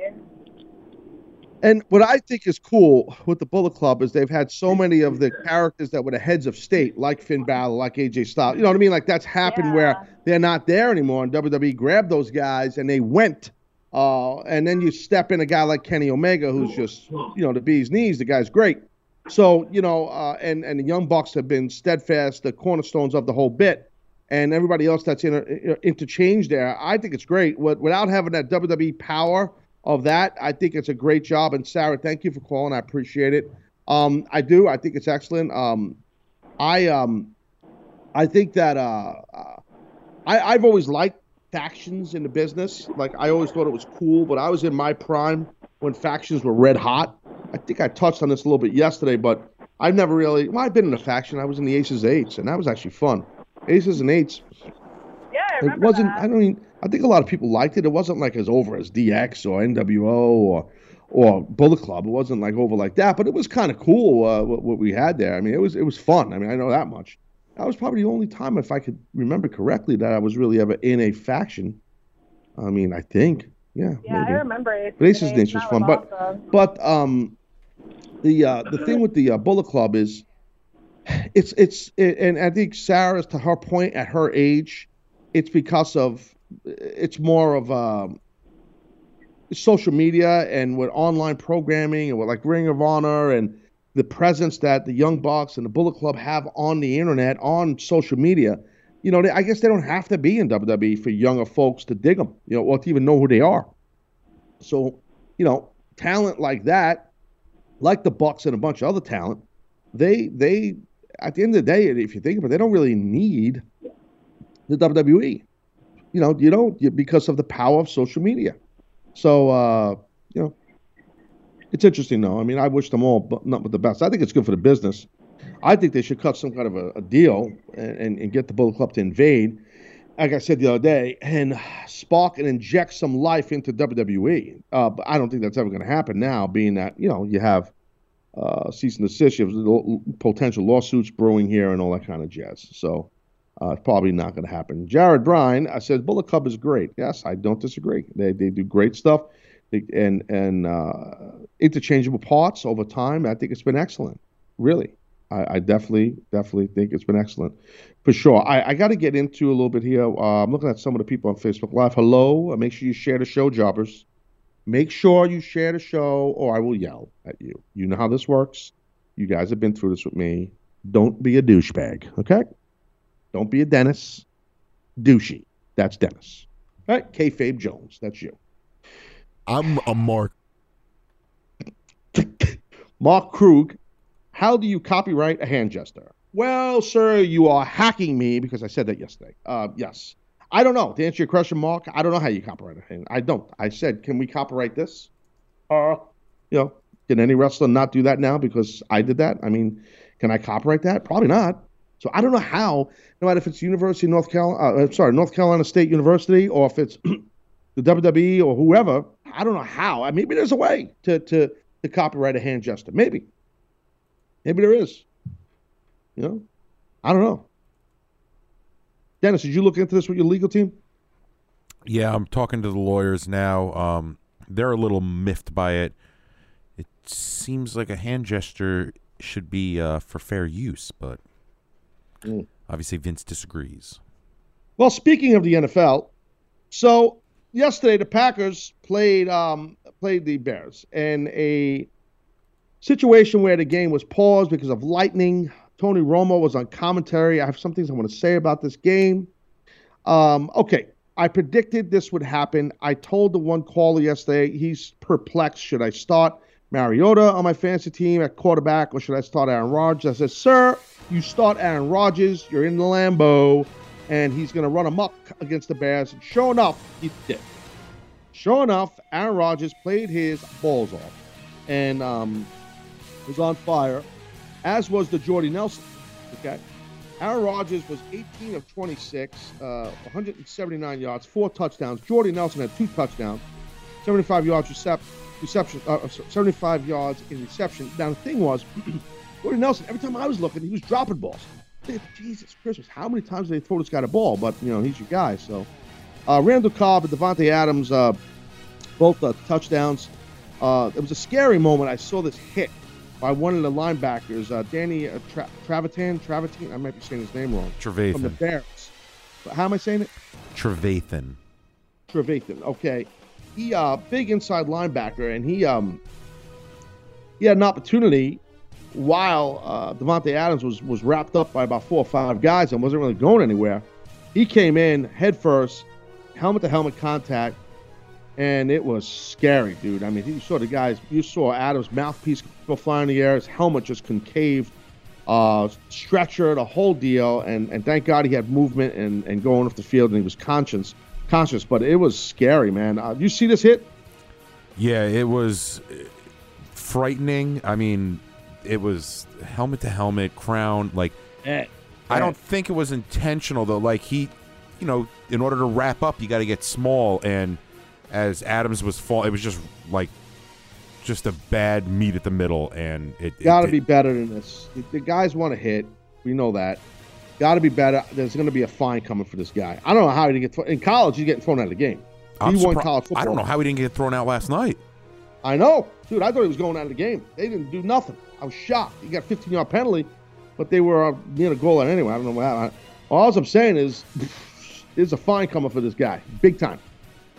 And what I think is cool with the Bullet Club is they've had so many of the characters that were the heads of state, like Finn Balor, like AJ Styles. You know what I mean? Like that's happened where they're not there anymore, and WWE grabbed those guys and they went. Uh, and then you step in a guy like Kenny Omega, who's just you know the bee's knees. The guy's great. So you know, uh, and and the Young Bucks have been steadfast, the cornerstones of the whole bit, and everybody else that's inter- interchanged there. I think it's great. With, without having that WWE power of that, I think it's a great job. And Sarah, thank you for calling. I appreciate it. Um, I do. I think it's excellent. Um, I um, I think that uh, uh, I, I've always liked factions in the business. Like I always thought it was cool, but I was in my prime when factions were red hot. I think I touched on this a little bit yesterday, but I've never really. Well, I've been in a faction. I was in the Aces Eights, and that was actually fun. Aces and Eights.
Yeah, I remember It
wasn't.
that.
I don't. Mean, I think a lot of people liked it. It wasn't like as over as DX or NWO or or Bullet Club. It wasn't like over like that, but it was kind of cool uh, what, what we had there. I mean, it was it was fun. I mean, I know that much. That was probably the only time, if I could remember correctly, that I was really ever in a faction. I mean, I think, yeah.
Yeah,
maybe.
I remember Aces
But Aces was fun, but
awesome.
but um, the uh, the thing with the uh, Bullet Club is, it's it's it, and I think Sarah's to her point at her age, it's because of it's more of um, social media and with online programming and with like Ring of Honor and the presence that the Young Bucks and the Bullet Club have on the internet on social media. You know, they, I guess they don't have to be in WWE for younger folks to dig them, you know, or to even know who they are. So, you know, talent like that, like the Bucks and a bunch of other talent, they they at the end of the day, if you think about it, they don't really need the WWE. You know, you don't because of the power of social media. So, uh, you know, it's interesting though. I mean, I wish them all but not but the best. I think it's good for the business. I think they should cut some kind of a, a deal and, and, and get the Bullet Club to invade like I said the other day, and spark and inject some life into WWE. Uh, but I don't think that's ever going to happen now, being that you know you have uh, cease and desist, you have potential lawsuits brewing here, and all that kind of jazz. So uh, it's probably not going to happen. Jared Bryan, I said Bullet Club is great. Yes, I don't disagree. They they do great stuff, they, and and uh, interchangeable parts over time. I think it's been excellent. Really, I, I definitely definitely think it's been excellent for sure. I, I got to get into a little bit here. Uh, I'm looking at some of the people on Facebook Live. Hello. Uh, make sure you share the show, jobbers. Make sure you share the show, or I will yell at you. You know how this works. You guys have been through this with me. Don't be a douchebag, okay? Don't be a Dennis. Douchey. That's Dennis. All right? Kayfabe Jones. That's you.
I'm a Mark.
Mark Krug, how do you copyright a hand gesture? Well, sir, you are hacking me because I said that yesterday. Uh, yes. I don't know. To answer your question, Mark, I don't know how you copyright a hand. I don't. I said, can we copyright this? Uh, you know, can any wrestler not do that now because I did that? I mean, can I copyright that? Probably not. So I don't know how, no matter if it's University of North Carolina, uh, sorry, North Carolina State University, or if it's the WWE or whoever, I don't know how. I maybe there's a way to to to copyright a hand gesture. Maybe. Maybe there is. You know, I don't know. Dennis, did you look into this with your legal team?
Yeah, I'm talking to the lawyers now. Um, they're a little miffed by it. It seems like a hand gesture should be uh, for fair use, but
Mm.
obviously Vince disagrees.
Well, speaking of the NFL, so yesterday the Packers played um, played the Bears in a situation where the game was paused because of lightning. Tony Romo was on commentary. I have some things I want to say about this game. Um, okay, I predicted this would happen. I told the one caller yesterday he's perplexed. Should I start Mariota on my fantasy team at quarterback or should I start Aaron Rodgers? I said, sir, you start Aaron Rodgers. You're in the Lambo, and he's going to run amok against the Bears. And sure enough, he did. Sure enough, Aaron Rodgers played his balls off and um, was on fire, as was the Jordy Nelson. Okay. Aaron Rodgers was 18 of 26, uh, 179 yards, four touchdowns. Jordy Nelson had two touchdowns, 75 yards recep- reception, uh, 75 yards in reception. Now the thing was, Jordy Nelson. Every time I was looking, he was dropping balls. Jesus Christmas, how many times did they throw this guy the ball? But you know, he's your guy. So, uh, Randall Cobb and Davante Adams, uh, both uh, touchdowns. Uh, it was a scary moment. I saw this hit by one of the linebackers, uh, Danny uh, Tra- Travatan. Travatan. I might be saying his name wrong. From the
Trevathan.
Bears. But how am I saying it?
Trevathan.
Trevathan. Okay, he uh big inside linebacker, and he um he had an opportunity while uh, Davante Adams was was wrapped up by about four or five guys and wasn't really going anywhere. He came in head first, helmet to helmet contact, and it was scary, dude. I mean, you saw the guys, you saw Adams' mouthpiece go fly in the air, his helmet just concaved, uh, stretcher, the whole deal, and and thank God he had movement and and going off the field and he was conscious, conscious. But it was scary, man. Uh, you see this hit?
Yeah, it was uh, frightening. I mean, it was helmet to helmet, crown. Like,
Eh.
I don't think it was intentional though. Like he, you know, in order to wrap up, you got to get small. And as Adams was fall, it was just like just a bad meet at the middle, and it it
Got to be better than this. The- The guys want to hit. We know that. Got to be better. There's going to be a fine coming for this guy. I don't know how he didn't get thrown. in college. He's getting thrown out of the game.
I'm
he won
surpri-
college football.
I don't know how he didn't get thrown out last night.
I know, dude. I thought he was going out of the game. They didn't do nothing. I was shocked. He got a 15 yard penalty, but they were uh, near the goal line anyway. I don't know what happened. All I'm saying is, there's a fine coming for this guy, big time.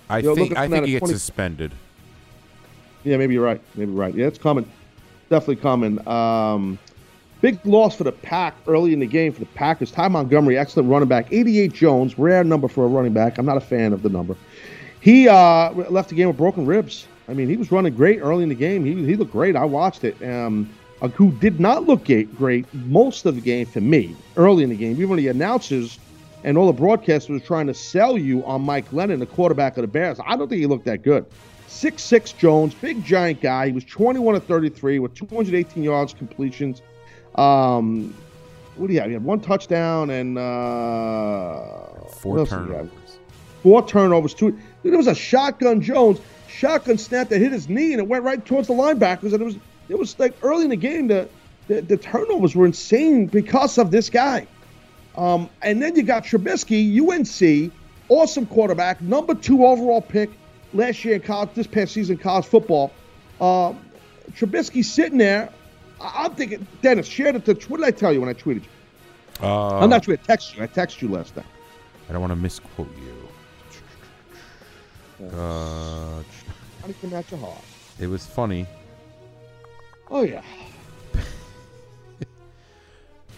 I
You're
think I think he gets
20
suspended.
Yeah, maybe you're right. Maybe you're right. Yeah, it's coming. Definitely coming. Um, big loss for the Pack early in the game for the Packers. Ty Montgomery, excellent running back. 88 Jones, rare number for a running back. I'm not a fan of the number. He uh, left the game with broken ribs. I mean, he was running great early in the game. He, he looked great. I watched it. Um, who did not look great most of the game for me early in the game. Even the announcers and all the broadcasters were trying to sell you on Mike Glennon, the quarterback of the Bears. I don't think he looked that good. Six six Jones, big giant guy. He was 21 of 33 with 218 yards completions. Um, what do you have? He had one touchdown and uh,
Four
else did he have?
turnovers.
Four turnovers. Two. It was a shotgun Jones. Shotgun snap that hit his knee and it went right towards the linebackers. And it was it was like early in the game the the, the turnovers were insane because of this guy. Um, and then you got Trubisky, UNC, awesome quarterback, number two overall pick last year in college, this past season college football. Uh, Trubisky sitting there. I- I'm thinking, Dennis, shared it to. What did I tell you when I tweeted you?
Uh,
I'm not tweeting. I texted you. I texted you last night.
I don't want to misquote you. Uh,
Honey can match your heart.
it was funny.
Oh yeah.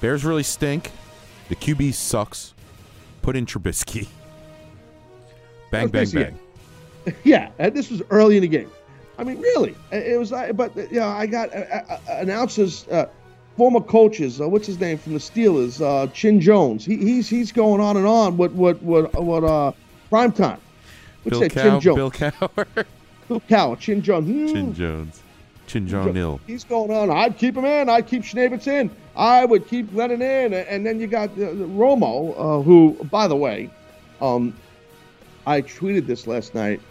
Bears really stink. The QB sucks. Put in Trubisky. Bang, bang, bang.
yeah, and this was early in the game. I mean, really, it was. But you know, I got uh, uh, announcers, uh, former coaches. Uh, what's his name from the Steelers? Uh, Chin Jones. He, he's he's going on and on. What what what what? Uh, prime time. What's
Bill
that?
Cow,
Chin Jones.
Bill Cowher.
Bill Cowher. Chin Jones. Hmm.
Chin Jones. Chin John Nil.
He's going on. I'd keep him in. I'd keep Schnabitz in. I would keep Glennon in. And then you got uh, Romo, uh, who, by the way, um, I tweeted this last night.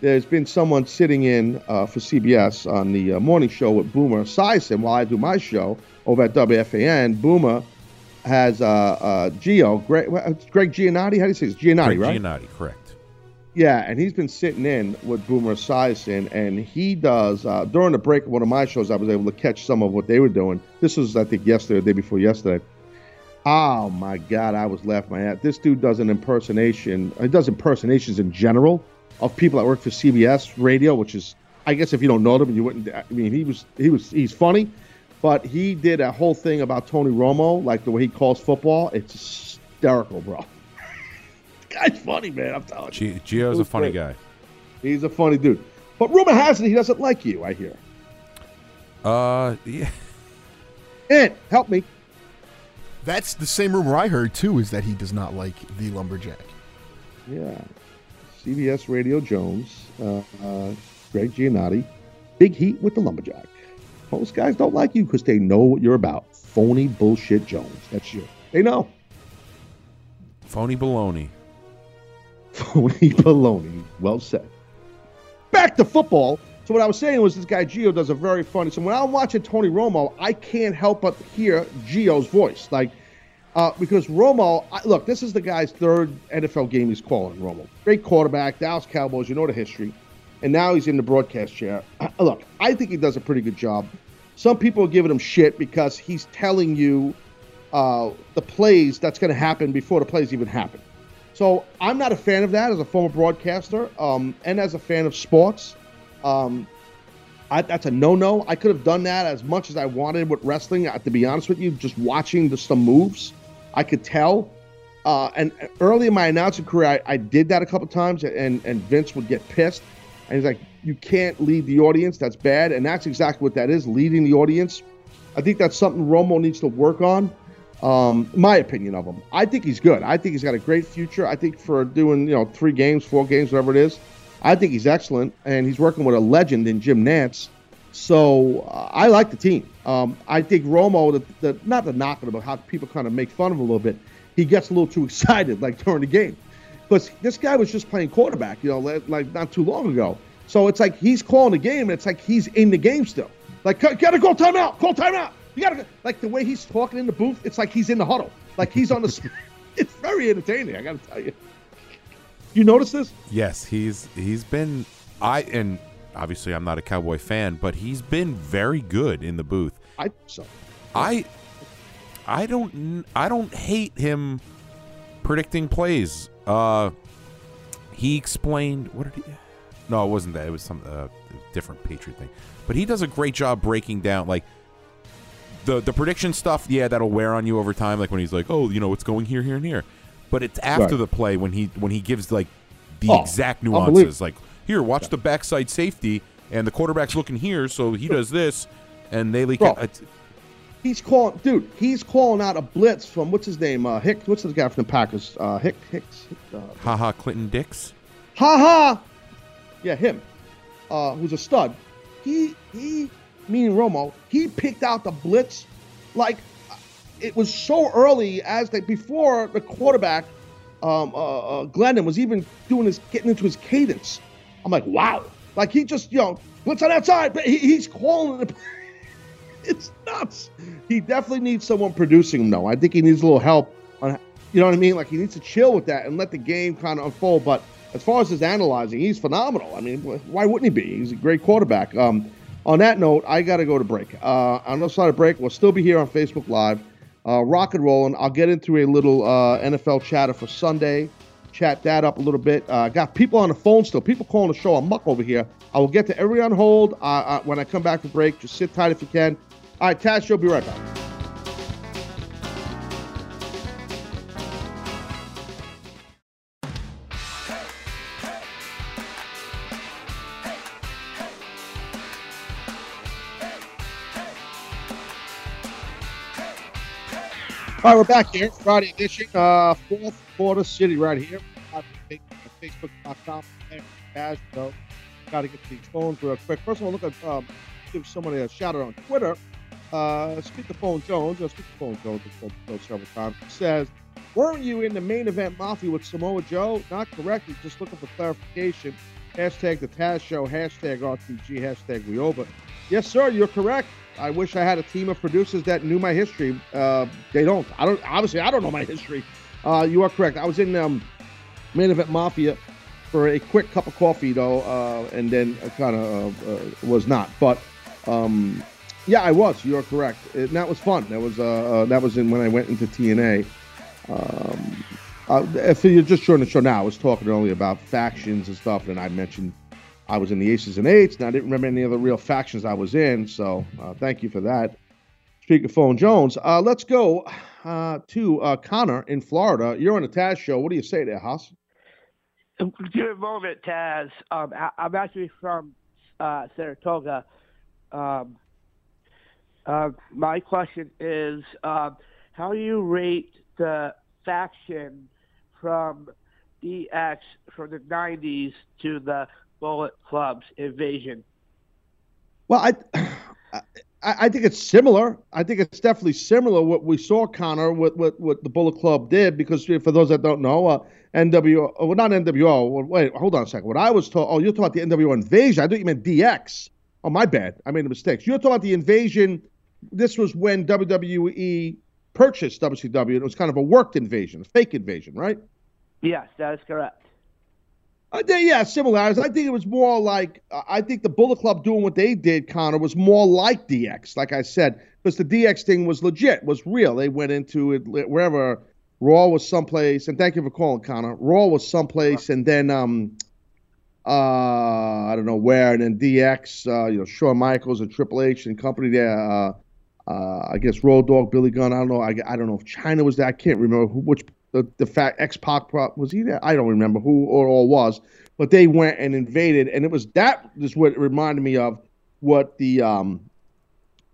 There's been someone sitting in uh, for CBS on the uh, morning show with Boomer Esiason while I do my show over at WFAN. Boomer has uh, uh, Gio, Greg, Greg Giannotti. How do you say it? It's Giannotti,
Greg
right?
Giannotti, correct.
Yeah, and he's been sitting in with Boomer Esiason, and he does uh, during the break of one of my shows. I was able to catch some of what they were doing. This was, I think, yesterday, or the day before yesterday. Oh my God, I was laughing my ass. This dude does an impersonation. He does impersonations in general of people that work for CBS Radio, which is, I guess, if you don't know them, you wouldn't. I mean, he was, he was, he's funny, but he did a whole thing about Tony Romo, like the way he calls football. It's hysterical, bro. guy's funny, man. I'm telling you.
G- Gio's a funny
great?
guy.
He's a funny dude. But rumor has it he doesn't like you. I hear.
Uh, yeah.
Ant, help me.
That's the same rumor I heard too. Is that he does not like the lumberjack.
Yeah. CBS Radio Jones, uh, uh, Greg Giannotti, big heat with the lumberjack. Most guys don't like you because they know what you're about. Phony bullshit Jones. That's you. They know.
Phony baloney.
Phony baloney. Well said. Back to football. So what I was saying was this guy Gio does a very funny. So when I'm watching Tony Romo, I can't help but hear Gio's voice, like uh, because Romo. Look, this is the guy's third NFL game he's calling. Romo, great quarterback, Dallas Cowboys. You know the history, and now he's in the broadcast chair. look, I think he does a pretty good job. Some people are giving him shit because he's telling you uh, the plays that's going to happen before the plays even happen. So I'm not a fan of that as a former broadcaster um, and as a fan of sports. Um, I, that's a no-no. I could have done that as much as I wanted with wrestling. Uh, to be honest with you, just watching the, some moves, I could tell. Uh, and early in my announcing career, I, I did that a couple times, and and Vince would get pissed, and he's like, "You can't lead the audience. That's bad." And that's exactly what that is, leading the audience. I think that's something Romo needs to work on. Um, my opinion of him. I think he's good. I think he's got a great future. I think for doing you know three games, four games, whatever it is, I think he's excellent, and he's working with a legend in Jim Nantz. So uh, I like the team. Um, I think Romo, the, the not the knock but how people kind of make fun of him a little bit. He gets a little too excited, like during the game, because this guy was just playing quarterback, you know, like, not too long ago. So it's like he's calling the game, and it's like he's in the game still. Like, gotta go timeout, call timeout. You gotta go. like the way he's talking in the booth. It's like he's in the huddle, like he's on the. it's very entertaining. I gotta tell you. You notice this?
Yes, he's he's been I and obviously I'm not a Cowboy fan, but he's been very good in the booth.
I so.
I I don't I don't hate him predicting plays. Uh he explained what did he No, it wasn't that. It was some uh, different Patriot thing. But he does a great job breaking down like the the prediction stuff, yeah, that'll wear on you over time like when he's like, "Oh, you know, it's going here, here and here." But it's after
Right.
the play when he when he gives like the
Oh,
exact nuances like, "Here, watch the backside safety and the quarterback's looking here, so he does this." And they leak
Bro.
it.
He's calling, dude. He's calling out a blitz from what's his name? Uh, Hicks. What's the guy from the Packers? Uh, Hick, Hicks. Uh,
Haha, Clinton Dix.
ha ha. Yeah, him. Uh, who's a stud. He he, meaning Romo. He picked out the blitz, like it was so early as that before the quarterback, um, uh, uh, Glennon was even doing his getting into his cadence. I'm like, wow. Like he just, you know, blitz on that side, but he, he's calling it. It's nuts. He definitely needs someone producing him, though. I think he needs a little help on, you know what I mean? Like he needs to chill with that and let the game kind of unfold. But as far as his analyzing, he's phenomenal. I mean, why wouldn't he be? He's a great quarterback. Um, on that note, I got to go to break. Uh, on the side of break, we'll still be here on Facebook Live, uh, rock and rolling. I'll get into a little uh, NFL chatter for Sunday, chat that up a little bit. Uh, got people on the phone still, people calling the show. I'm muck over here. I will get to every on hold uh, uh, when I come back from break. Just sit tight if you can. All right, Taz, you'll be right back. All right, we're back here. Friday edition, uh, fourth quarter city right here. Uh, Facebook.com. As you got to get to these phones real quick. First of all, look at um, give somebody a shout out on Twitter. Uh, Jones, or Speakerphone Jones has spoken to us several times. Says, weren't you in the main event mafia with Samoa Joe? Not correct. He's just looking for clarification. Hashtag the Taz Show. Hashtag RTG. Hashtag we over. Yes, sir. You're correct. I wish I had a team of producers that knew my history. Uh, they don't. I don't. Obviously, I don't know my history. Uh, you are correct. I was in um, main event mafia for a quick cup of coffee though, uh, and then kind of uh, uh, was not. But um, yeah, I was. You are correct. And that was fun. That was uh, that was in when I went into TNA. Um, if you're just joining the show now, I was talking earlier about factions and stuff, and I mentioned I was in the Aces and Eights, and I didn't remember any of the real factions I was in. So uh, thank you for that. Speakerphone Jones. Uh, let's go uh, to uh, Connor in Florida. You're on the Taz show. What do you say there, Haas?
Good moment, Taz. Um, I, I'm actually from uh, Saratoga. Um, my question is, um, how do you rate the faction from DX from the 90s to the Bullet Club's invasion?
Well, I, I, I think it's similar. I think it's definitely similar what we saw, Connor, what what, what the Bullet Club did. Because for those that don't know, uh, NWO, well, not NWO. Well, wait, hold on a second. What I was told, oh, you're talking about the NWO invasion. I thought you meant DX. Oh, my bad. I made a mistake. You're talking about the invasion. This was when WWE purchased WCW. It was kind of a worked invasion, a fake invasion, right?
Yes, that is correct.
Yeah, similarities. I think it was more like I think the Bullet Club doing what they did, Connor, was more like DX. Like I said, because the DX thing was legit, was real. They went into it wherever Raw was someplace, and thank you for calling, Connor. Raw was someplace, and then um, uh, I don't know where, and then DX, uh, you know, Shawn Michaels and Triple H and company there. Uh, uh, I guess Road Dog, Billy Gunn. I don't know. I, I don't know if Chyna was there. I can't remember who, which the the fact X Pac was he there? I don't remember who or all was, but they went and invaded, and it was that is what reminded me of what the um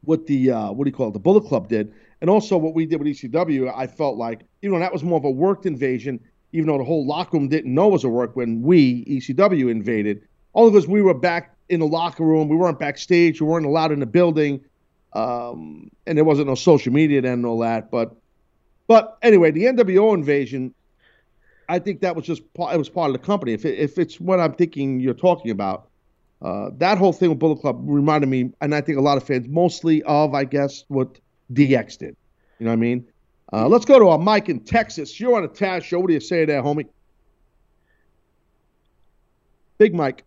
what the uh, what do you call it the Bullet Club did, and also what we did with ECW. I felt like you know that was more of a worked invasion, even though the whole locker room didn't know it was a work when we ECW invaded. All of us we were back in the locker room, we weren't backstage, we weren't allowed in the building, um, and there wasn't no social media then and all that, but but anyway, the NWO invasion, I think that was just part, it was part of the company. If it, if it's what I'm thinking you're talking about, uh, that whole thing with Bullet Club reminded me, and I think a lot of fans, mostly of I guess what DX did. You know what I mean? Uh, let's go to our Mike in Texas. You're on a Taz show. What do you say there, homie? Big Mike.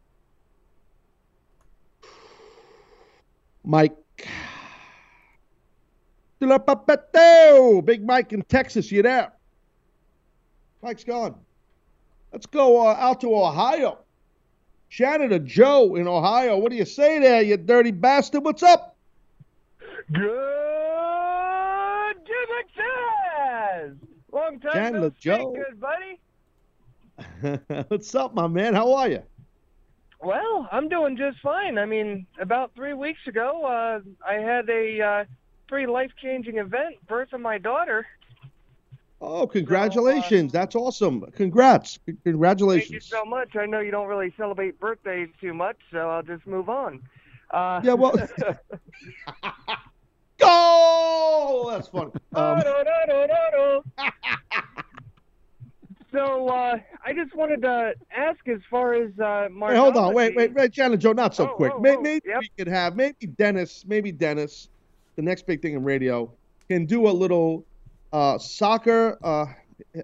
Mike. Big Mike in Texas, you there? Mike's gone. Let's go uh, out to Ohio. Shannon or Joe in Ohio. What do you say there, you dirty bastard? What's up?
Good Chaz! Long time
Chandler
no
Joe.
good buddy.
What's up, my man? How are you?
Well, I'm doing just fine. I mean, about three weeks ago, uh, I had a uh, pretty life-changing event, birth of my daughter.
Oh, congratulations. That's awesome. Congrats. Congratulations.
Thank you so much. I know you don't really celebrate birthdays too much, so I'll just move on. Uh,
Yeah, well- Go! That's funny. Um,
so uh, I just wanted to ask, as far as uh,
Wait, hold on. Wait, wait, wait, Shannon Joe, not so
Oh,
quick.
oh,
May-
oh,
maybe
yep.
we could have, maybe Dennis, maybe Dennis, the next big thing in radio, can do a little uh, soccer uh,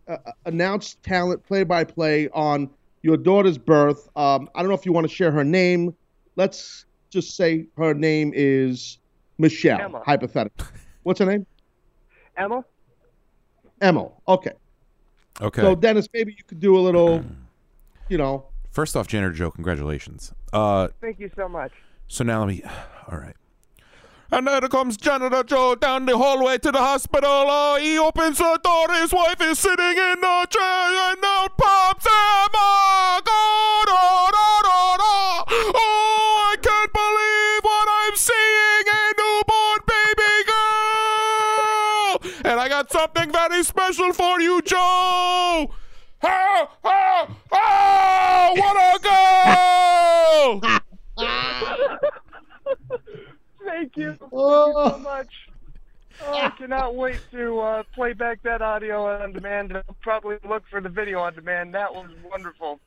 uh, announced talent play by play on your daughter's birth. Um, I don't know if you want to share her name. Let's just say her name is Michelle,
Emma.
hypothetically. What's her name?
Emma.
Emma. Okay.
Okay.
So, Dennis, maybe you could do a little, you know,
First off, Janitor Joe, congratulations. Uh,
Thank you so much.
so now let me. All right. And there comes Janitor Joe down the hallway to the hospital. Oh, he opens the door. His wife is sitting in the chair, and out pops Emma. Go, da, da, da, da. Oh, I can't believe what I'm seeing. A newborn baby girl. And I got something very special for you, Joe. Ah, ah, ah, what a girl!
Thank you. Thank you
Oh.
so much. Oh, I cannot wait to uh, play back that audio on demand. and I'll probably look for the video on demand. That was wonderful.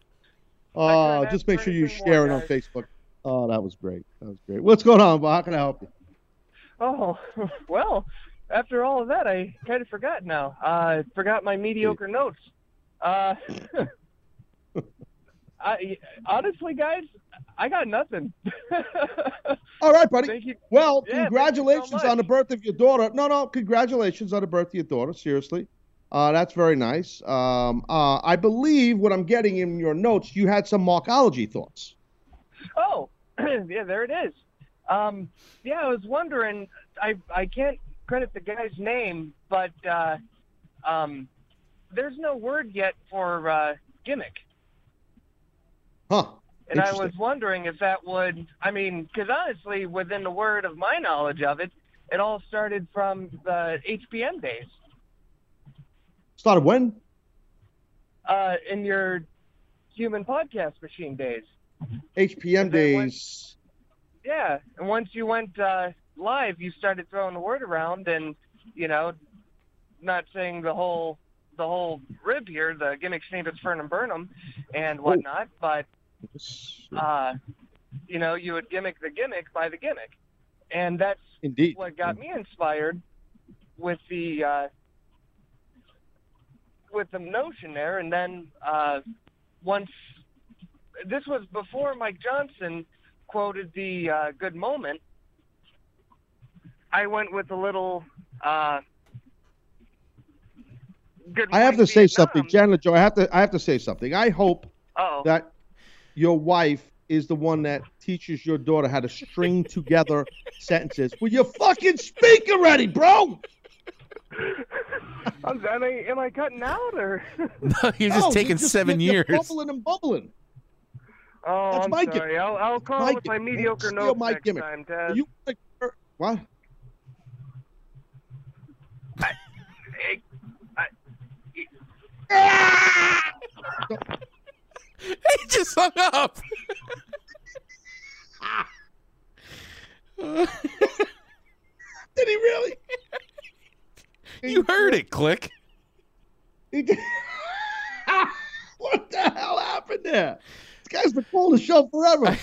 Uh, just make sure you share it on
guys.
Facebook. Oh, that was great. That was great. What's going on, Bob? How can I help you?
Oh, well, after all of that, I kind of forgot now. I forgot my mediocre notes. Uh, I honestly, guys, I got nothing.
All right, buddy.
Thank you.
Well,
Yeah, you so
congratulations on the birth of your daughter. No, no, congratulations on the birth of your daughter. Seriously. Uh, that's very nice. Um, uh, I believe what I'm getting in your notes, you had some Markology thoughts.
Oh, yeah, there it is. Um, yeah, I was wondering. I I can't credit the guy's name, but uh, um, there's no word yet for uh, gimmick.
Huh.
And I was wondering if that would, I mean, because honestly, within the word of my knowledge of it, it all started from the HPM days.
Started when?
Uh, in your human podcast machine days.
HPM days.
Yeah, and once you went uh, live, you started throwing the word around, and you know, not saying the whole the whole rib here, the gimmick snippets, burn and burn 'em, and whatnot, but uh, you know, you would gimmick the gimmick by the gimmick, and that's
Indeed.
what got me inspired with the uh, with the notion there, and then uh, once this was before Mike Johnson quoted the uh, good moment. I went with a little uh, good.
I have to
morning,
say
Vietnam.
something, Janitor Joe. I have to. I have to say something. I hope
Uh-oh.
that your wife is the one that teaches your daughter how to string together sentences. Will you fucking speak already, bro?
I'm, am, I, am I cutting out or?
No, you're just
No,
taking
you're
seven
you're
years.
Bubbling and bubbling.
Oh,
That's
I'm
my
sorry.
gimmick.
I'll, I'll call
My
with my mediocre
Steal
notes
my
next
gimmick.
time, Taz.
You what?
Hey, ah!
He just hung up.
Did he really?
You heard it, click.
He did. what the hell happened there? This guy's been calling the show forever.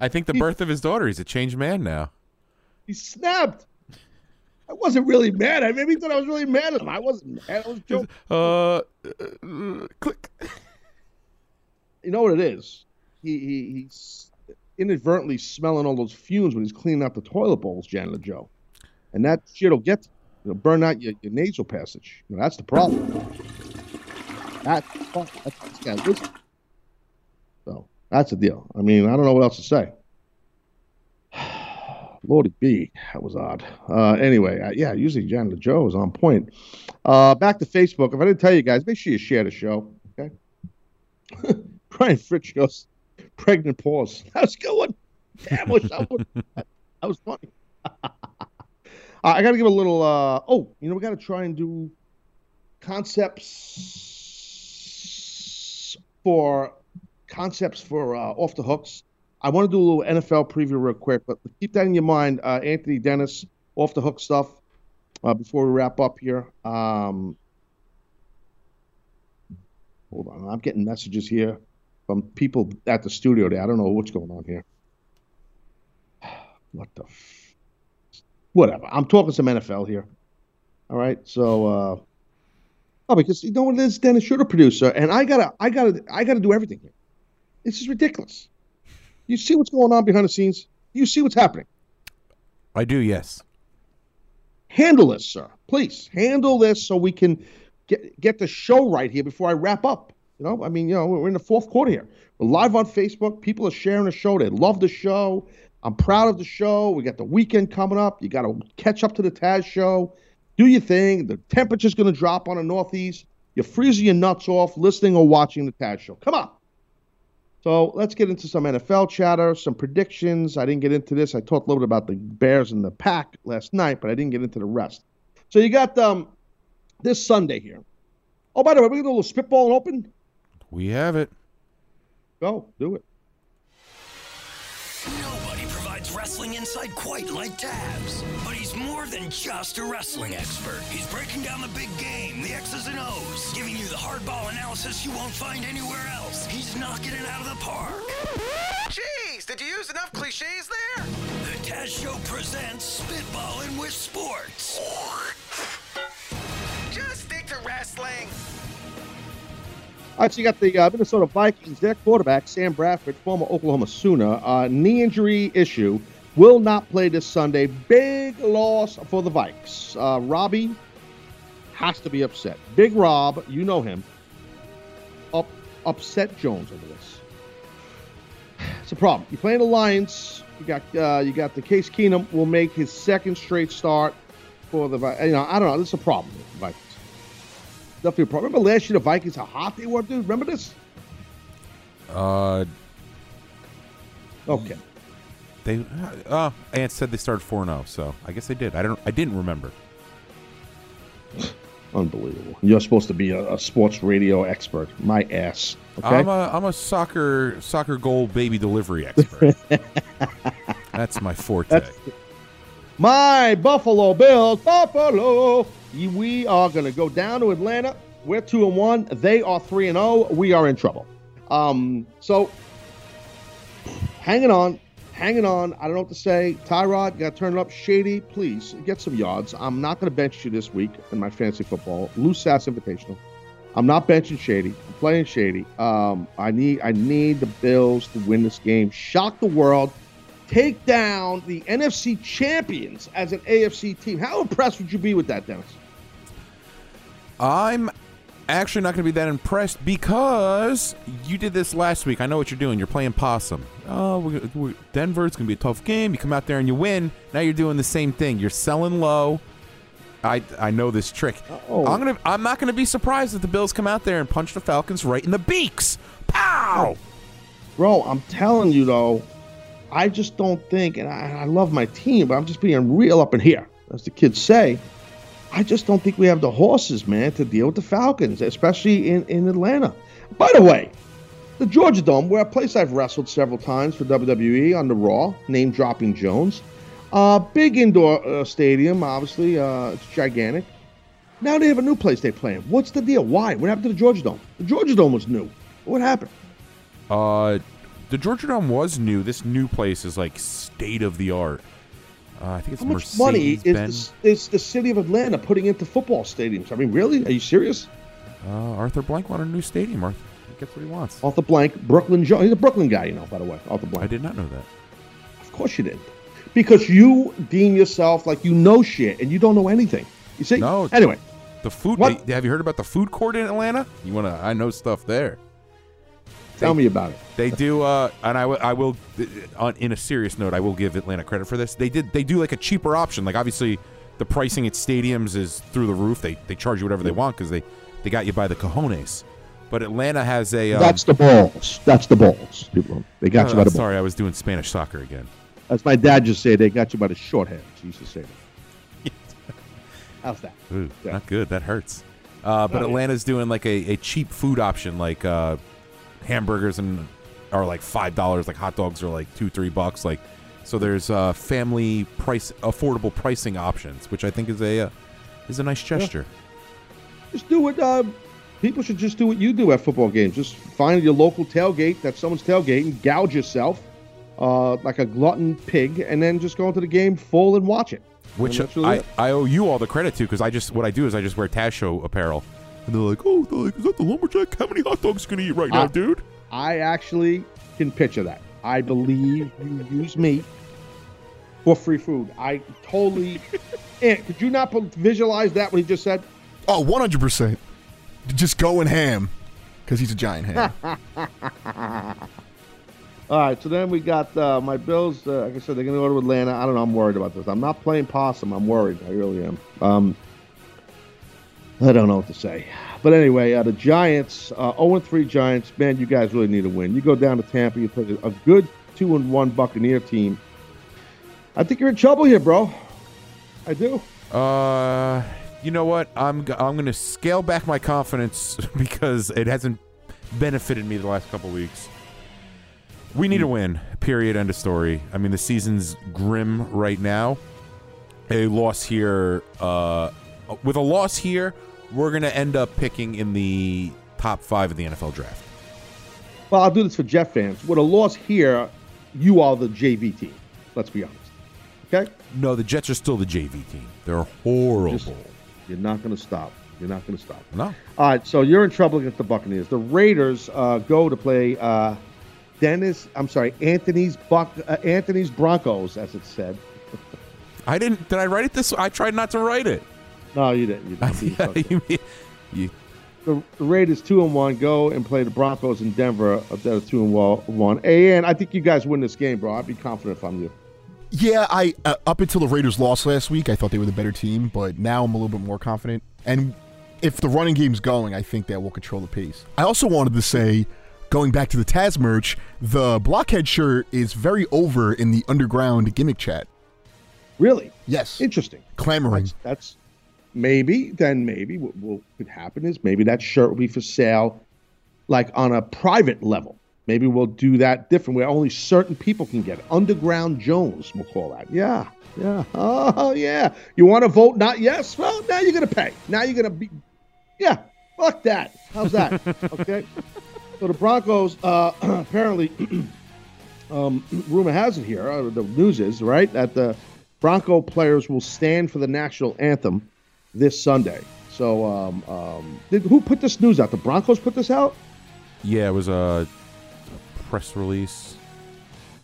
I think the birth of his daughter. He's a changed man now.
He snapped. I wasn't really mad. I maybe thought I was really mad at him. I wasn't mad. I was joking.
Uh, uh, click.
You know what it is? He, he he's inadvertently smelling all those fumes when he's cleaning out the toilet bowls, Janitor Joe, and that shit'll get know, burn out your, your nasal passage. You know, that's the problem. That that's listen. So that's the deal. I mean, I don't know what else to say. Lordy B, that was odd. Uh, anyway, uh, yeah, usually Janitor Joe is on point. Uh, back to Facebook. If I didn't tell you guys, make sure you share the show. Okay. Brian Fritz goes, pregnant pause. That's a going. Damn, wish I would. That was funny. uh, I got to give a little. Uh, oh, you know, we got to try and do concepts for concepts for uh, off the hooks. I want to do a little NFL preview real quick, but keep that in your mind. Uh, Anthony Dennis off the hook stuff uh, before we wrap up here. Um, hold on, I'm getting messages here from people at the studio there. I don't know what's going on here. What the? F- Whatever. I'm talking some NFL here. All right. So, uh, oh, because you know what it is, Dennis, you're the producer, and I gotta, I gotta, I gotta do everything here. This is ridiculous. You see what's going on behind the scenes? You see what's happening?
I do, yes.
Handle this, sir. Please handle this so we can get get the show right here before I wrap up. You know, I mean, you know, we're in the fourth quarter here. We're live on Facebook. People are sharing the show. They love the show. I'm proud of the show. We got the weekend coming up. You got to catch up to the Taz show. Do your thing. The temperature's going to drop on the Northeast. You're freezing your nuts off listening or watching the Taz show. Come on. So let's get into some NFL chatter, some predictions. I didn't get into this. I talked a little bit about the Bears and the Pack last night, but I didn't get into the rest. So you got um this Sunday here. Oh, by the way, we're gonna do a little spitball open.
We have it.
Go, do it.
Nobody provides wrestling insight quite like Taz. But he's more than just a wrestling expert. He's breaking down the big game, the X's and O's, giving you the hardball analysis you won't find anywhere else. He's knocking it out of the park.
Jeez, did you use enough cliches there?
The Taz Show presents Spitballing with Sports.
Just stick to wrestling.
All right, so you got the uh, Minnesota Vikings. Their quarterback, Sam Bradford, former Oklahoma Sooner, uh, knee injury issue, will not play this Sunday. Big loss for the Vikes. Uh, Robbie has to be upset. Big Rob, you know him, up, upset Jones over this. It's a problem. You're playing the Lions. You got uh, you got the Case Keenum will make his second straight start for the you know I don't know. This is a problem Vikings. Problem. Remember last year the Vikings how hot they were, dude. Remember this?
Uh,
Okay.
they. Uh, Ant said they started 4-0, so I guess they did. I don't. I didn't remember.
Unbelievable. You're supposed to be a, a sports radio expert. My ass. Okay.
I'm a I'm a soccer soccer goal baby delivery expert. That's my forte.
That's my Buffalo Bills. Buffalo. We are going to go down to Atlanta. We're two and one. They are three and zero. We are in trouble. Um. So, hanging on, hanging on. I don't know what to say. Tyrod, got to turn it up. Shady, please get some yards. I'm not going to bench you this week in my fantasy football loose sass invitational. I'm not benching Shady. I'm playing Shady. Um, I need I need the Bills to win this game. Shock the world. Take down the NFC champions as an AFC team. How impressed would you be with that, Dennis?
I'm actually not going to be that impressed because you did this last week. I know what you're doing. You're playing possum. Oh, we we Denver's going to be a tough game. You come out there and you win. Now you're doing the same thing. You're selling low. I I know this trick.
Oh.
I'm gonna. I'm not gonna be surprised if the Bills come out there and punch the Falcons right in the beaks. Pow!
Bro, I'm telling you though, I just don't think, and I, I love my team, but I'm just being real up in here, as the kids say. I just don't think we have the horses, man, to deal with the Falcons, especially in, in Atlanta. By the way, the Georgia Dome, where a place I've wrestled several times for WWE on the Raw, name dropping Jones. Uh, big indoor uh, stadium, obviously. Uh, it's gigantic. Now they have a new place they play in. What's the deal? Why? What happened to the Georgia Dome? The Georgia Dome was new. What happened?
Uh, the Georgia Dome was new. This new place is like state of the art. Uh, I think it's
How much money is the, is the city of Atlanta putting into football stadiums? I mean, really? Are you serious?
Uh, Arthur Blank wanted a new stadium. Arthur he gets what he wants.
Arthur Blank, Brooklyn Joe. He's a Brooklyn guy, you know, by the way. Arthur Blank.
I did not know that.
Of course you did. Because you deem yourself like you know shit and you don't know anything. You see?
No.
Anyway,
The food.
What?
have you heard about the food court in Atlanta? You wanna? I know stuff there.
Tell me about it.
They do, uh, and I, w- I will, uh, on in a serious note, I will give Atlanta credit for this. They did, they do like a cheaper option. Like obviously, the pricing at stadiums is through the roof. They they charge you whatever they want because they they got you by the cojones. But Atlanta has a. Um,
That's the balls. That's the balls. People, they got
uh,
you by the balls.
Sorry, I was doing Spanish soccer again.
As my dad just said, they got you by the short hairs. He used to say that. How's that?
Ooh,
Yeah.
not good. That hurts. Uh, but
Oh, yeah.
Atlanta's doing like a, a cheap food option, like uh, hamburgers and are like five dollars. Like hot dogs are like two, three bucks. Like so, there's uh, family price, affordable pricing options, which I think is a uh, is a nice gesture.
Just do what uh, people should just do what you do at football games. Just find your local tailgate that's someone's tailgate and gouge yourself uh, like a glutton pig, and then just go into the game full and watch it.
Which
really
I,
it.
I owe you all the credit to because I just what I do is I just wear Taz Show apparel, and they're like, oh, they're like, is that the lumberjack? How many hot dogs you gonna eat right now,
Uh,
dude?
I actually can picture that. I believe you use me for free food. I totally. and could you not visualize that what he just said?
Oh, 100%. Just going ham because he's a giant ham.
All right, so then we got uh, my Bills. Uh, like I said, they're going to go to Atlanta. I don't know. I'm worried about this. I'm not playing possum. I'm worried. I really am. Um, I don't know what to say. But anyway, uh, the Giants, uh, 0-3 Giants. Man, you guys really need a win. You go down to Tampa. You play a good two and one Buccaneer team. I think you're in trouble here, bro. I do.
Uh, you know what? I'm I'm gonna scale back my confidence because it hasn't benefited me the last couple weeks. We need a win. Period. End of story. I mean, the season's grim right now. A loss here, uh, with a loss here, we're gonna end up picking in the top five of the NFL draft.
Well, I'll do this for Jets fans. With a loss here, you are the JV team. Let's be honest. Okay?
No, the Jets are still the JV team. They're horrible.
Just- you're not going to stop. You're not going to stop.
no.
All right, so you're in trouble against the Buccaneers. The Raiders uh, go to play uh, Dennis. I'm sorry, Anthony's Buck, uh, Anthony's Broncos, as it said.
I didn't. Did I write it this? I tried not to write it.
No, you didn't. You didn't. I'm being sarcastic.
you, you,
the, the Raiders two and one go and play the Broncos in Denver. uh, That are two and wa- one. And I think you guys win this game, bro. I'd be confident if I'm you.
Yeah, I uh, up until the Raiders lost last week, I thought they were the better team, but now I'm a little bit more confident. And if the running game's going, I think that will control the pace. I also wanted to say, going back to the Taz merch, the blockhead shirt is very over in the underground gimmick chat.
Really?
Yes.
Interesting.
Clamoring.
That's, that's maybe then maybe what will could happen is maybe that shirt will be for sale, like on a private level. Maybe we'll do that different where only certain people can get it. Underground Jones, we'll call that. Yeah, yeah. Oh yeah. You want to vote not yes? Well, now you're gonna pay. Now you're gonna be. Yeah. Fuck that. How's that? okay. So the Broncos uh, apparently, um, rumor has it here. Uh, the news is right that the Bronco players will stand for the national anthem this Sunday. So, um, um, did, who put this news out? The Broncos put this out.
Yeah, it was a, a press release.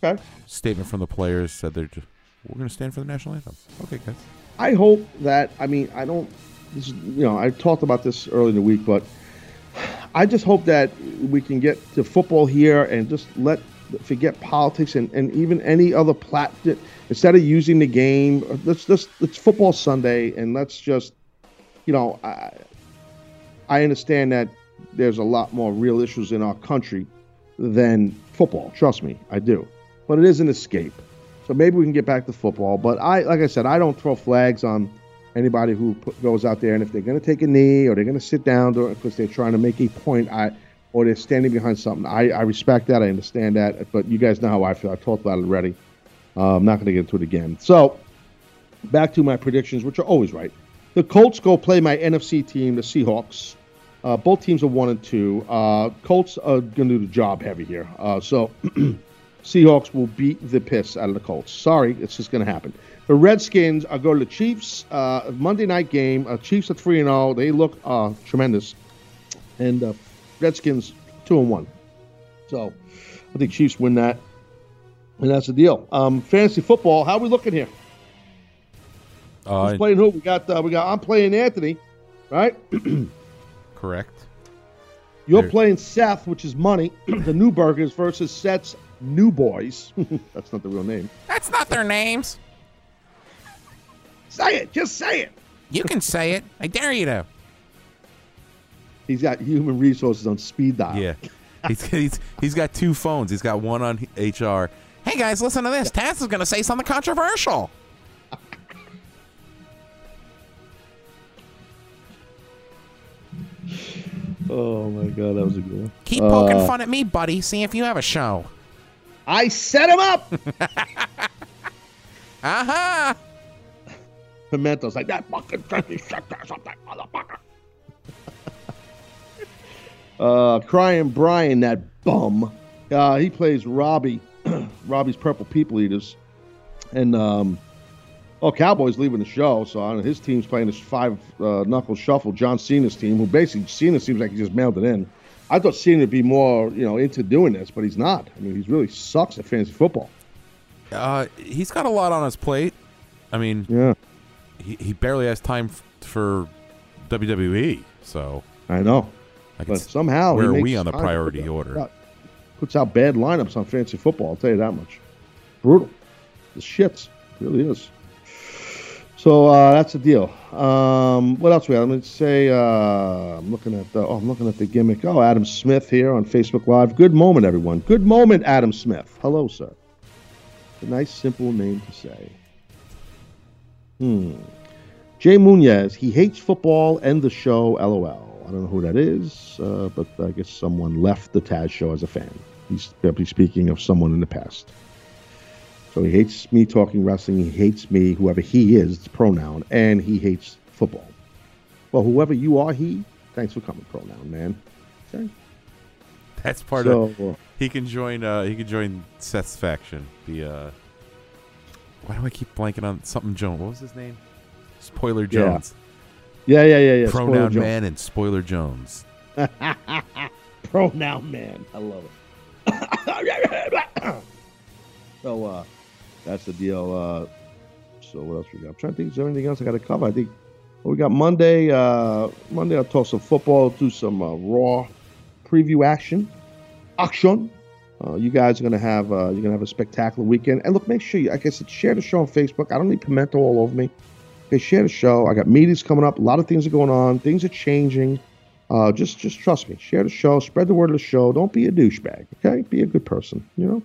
Okay.
Statement from the players said they're just we're going to stand for the national anthem. Okay, guys.
I hope that. I mean, I don't. This is, you know, I talked about this early in the week, but I just hope that we can get to football here and just let forget politics and, and even any other plat. Instead of using the game, let's just it's football Sunday and let's just, you know, I, I understand that there's a lot more real issues in our country than football. Trust me, I do. But it is an escape. So maybe we can get back to football. But I, like I said, I don't throw flags on anybody who put, goes out there. And if they're going to take a knee or they're going to sit down because they're trying to make a point, I or they're standing behind something, I, I respect that. I understand that. But you guys know how I feel. I talked about it already. Uh, I'm not going to get into it again. So back to my predictions, which are always right. The Colts go play my NFC team, the Seahawks. Uh, both teams are one and two. Uh, Colts are going to do the job heavy here. Uh, so Seahawks will beat the piss out of the Colts. Sorry, it's just going to happen. The Redskins are going to the Chiefs. Uh, Monday night game. Uh, Chiefs are three and zero. They look tremendous, and uh, Redskins two and one. So I think Chiefs win that, and that's the deal. Um, fantasy football. How are we looking here?
Uh,
Who's playing who? We got. Uh, we got. I'm playing Anthony, right?
correct.
You're
There-
playing Seth, which is money. the New Burgers versus Seth's New Boys. That's not the real name.
That's not their names.
Say it. Just say it.
You can say it. I dare you to.
He's got human resources on speed dial.
Yeah. he's, he's he's got two phones. He's got one on HR.
Hey guys, listen to this. Taz is going to say something controversial.
Oh my god, that was a good one.
Keep poking
Uh,
fun at me, buddy. See if you have a show.
I set him up.
Uh-huh.
Pimento's like that fucking shut that motherfucker. Uh, crying Brian, that bum. Uh, he plays Robbie, Robbie's Purple People Eaters, and um, oh, Cowboys leaving the show, so I don't know, his team's playing this five uh, knuckle shuffle. John Cena's team, who basically Cena seems like he just mailed it in. I thought Cena would be more, you know, into doing this, but he's not. I mean, he really sucks at fantasy football.
Uh, he's got a lot on his plate. I mean,
Yeah.
he, he barely has time f- for WWE. So
I know. But somehow he
where are we on the priority
Puts
order?
out- Puts out bad lineups on fantasy football. I'll tell you that much. Brutal. The shits. It really is. So uh, that's the deal. Um, what else we have? Let me say. Uh, I'm looking at the. Oh, I'm looking at the gimmick. Oh, Adam Smith here on Facebook Live. Good moment, everyone. Good moment, Adam Smith. Hello, sir. A nice, simple name to say. Hmm. Jay Munez, he hates football and the show, lol. I don't know who that is, uh, but I guess someone left the Taz show as a fan. He's probably speaking of someone in the past. So he hates me talking wrestling. He hates me, whoever he is, it's pronoun, and he hates football. Well, whoever you are, he, thanks for coming, pronoun, man. Okay.
That's part
So,
of.
uh,
He can join. Uh, he can join Seth's faction. The. Uh, why do I keep blanking on something Jones? What was his name? Spoiler. Jones.
Yeah, yeah, yeah, yeah. yeah.
Pronoun
Jones.
man and Spoiler Jones.
pronoun man. I love it. so uh, that's the deal. Uh, so what else we got? I'm trying to think. Is there anything else I got to cover? I think well, we got Monday. Uh, Monday I'll talk some football. Do some uh, raw preview action. Action. Uh, you guys are gonna have uh, you're gonna have a spectacular weekend. And look, make sure you, like I said, share the show on Facebook. I don't need pimento all over me. Okay, share the show. I got meetings coming up. A lot of things are going on. Things are changing. Uh, just just trust me. Share the show. Spread the word of the show. Don't be a douchebag. Okay, be a good person. You know,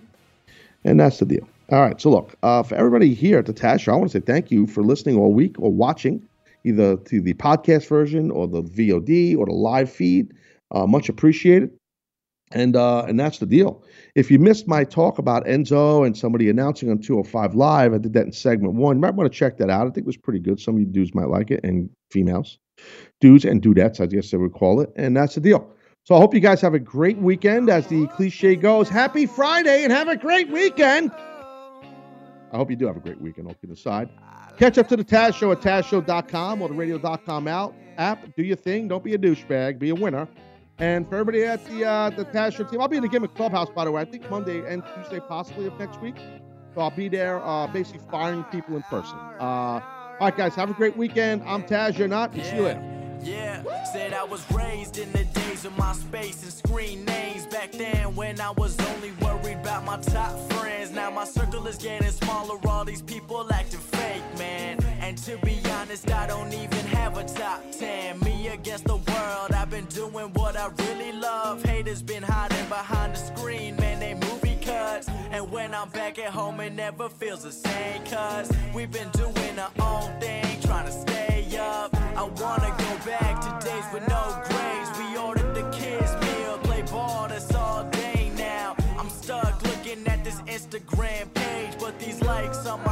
and that's the deal. All right. So look, uh, for everybody here at the Taz Show, I want to say thank you for listening all week or watching, either to the podcast version or the VOD or the live feed. Uh, much appreciated. And uh, and that's the deal. If you missed my talk about Enzo and somebody announcing on 205 Live, I did that in segment one. You might want to check that out. I think it was pretty good. Some of you dudes might like it, and females, dudes and dudettes, I guess they would call it. And that's the deal. So I hope you guys have a great weekend. As the cliche goes, happy Friday and have a great weekend. I hope you do have a great weekend. Hope you decide. Catch up to the Taz Show at TazShow.com or the Radio.com out app. Do your thing. Don't be a douchebag. Be a winner. And for everybody at the uh, the Taz Show team, I'll be in the Gimmick Clubhouse, by the way. I think Monday and Tuesday, possibly of next week. So I'll be there, uh, basically firing people in person. Uh, all right, guys, have a great weekend. I'm Taz. You're not. And see you later.
Yeah, said I was raised in the days of MySpace and screen names. Back then, when I was only worried about my top friends. Now my circle is getting smaller, all these people acting fake, man. And to be honest, I don't even have a top 10. Me against the world, I've been doing what I really love. Haters been hiding behind the screen, man, they movie cuts. And when I'm back at home, it never feels the same, cuz we've been doing our own thing, trying to stay up. I wanna go back to days with no grades. We ordered the kids' meal, play ball, that's all day now. I'm stuck looking at this Instagram page, but these likes on my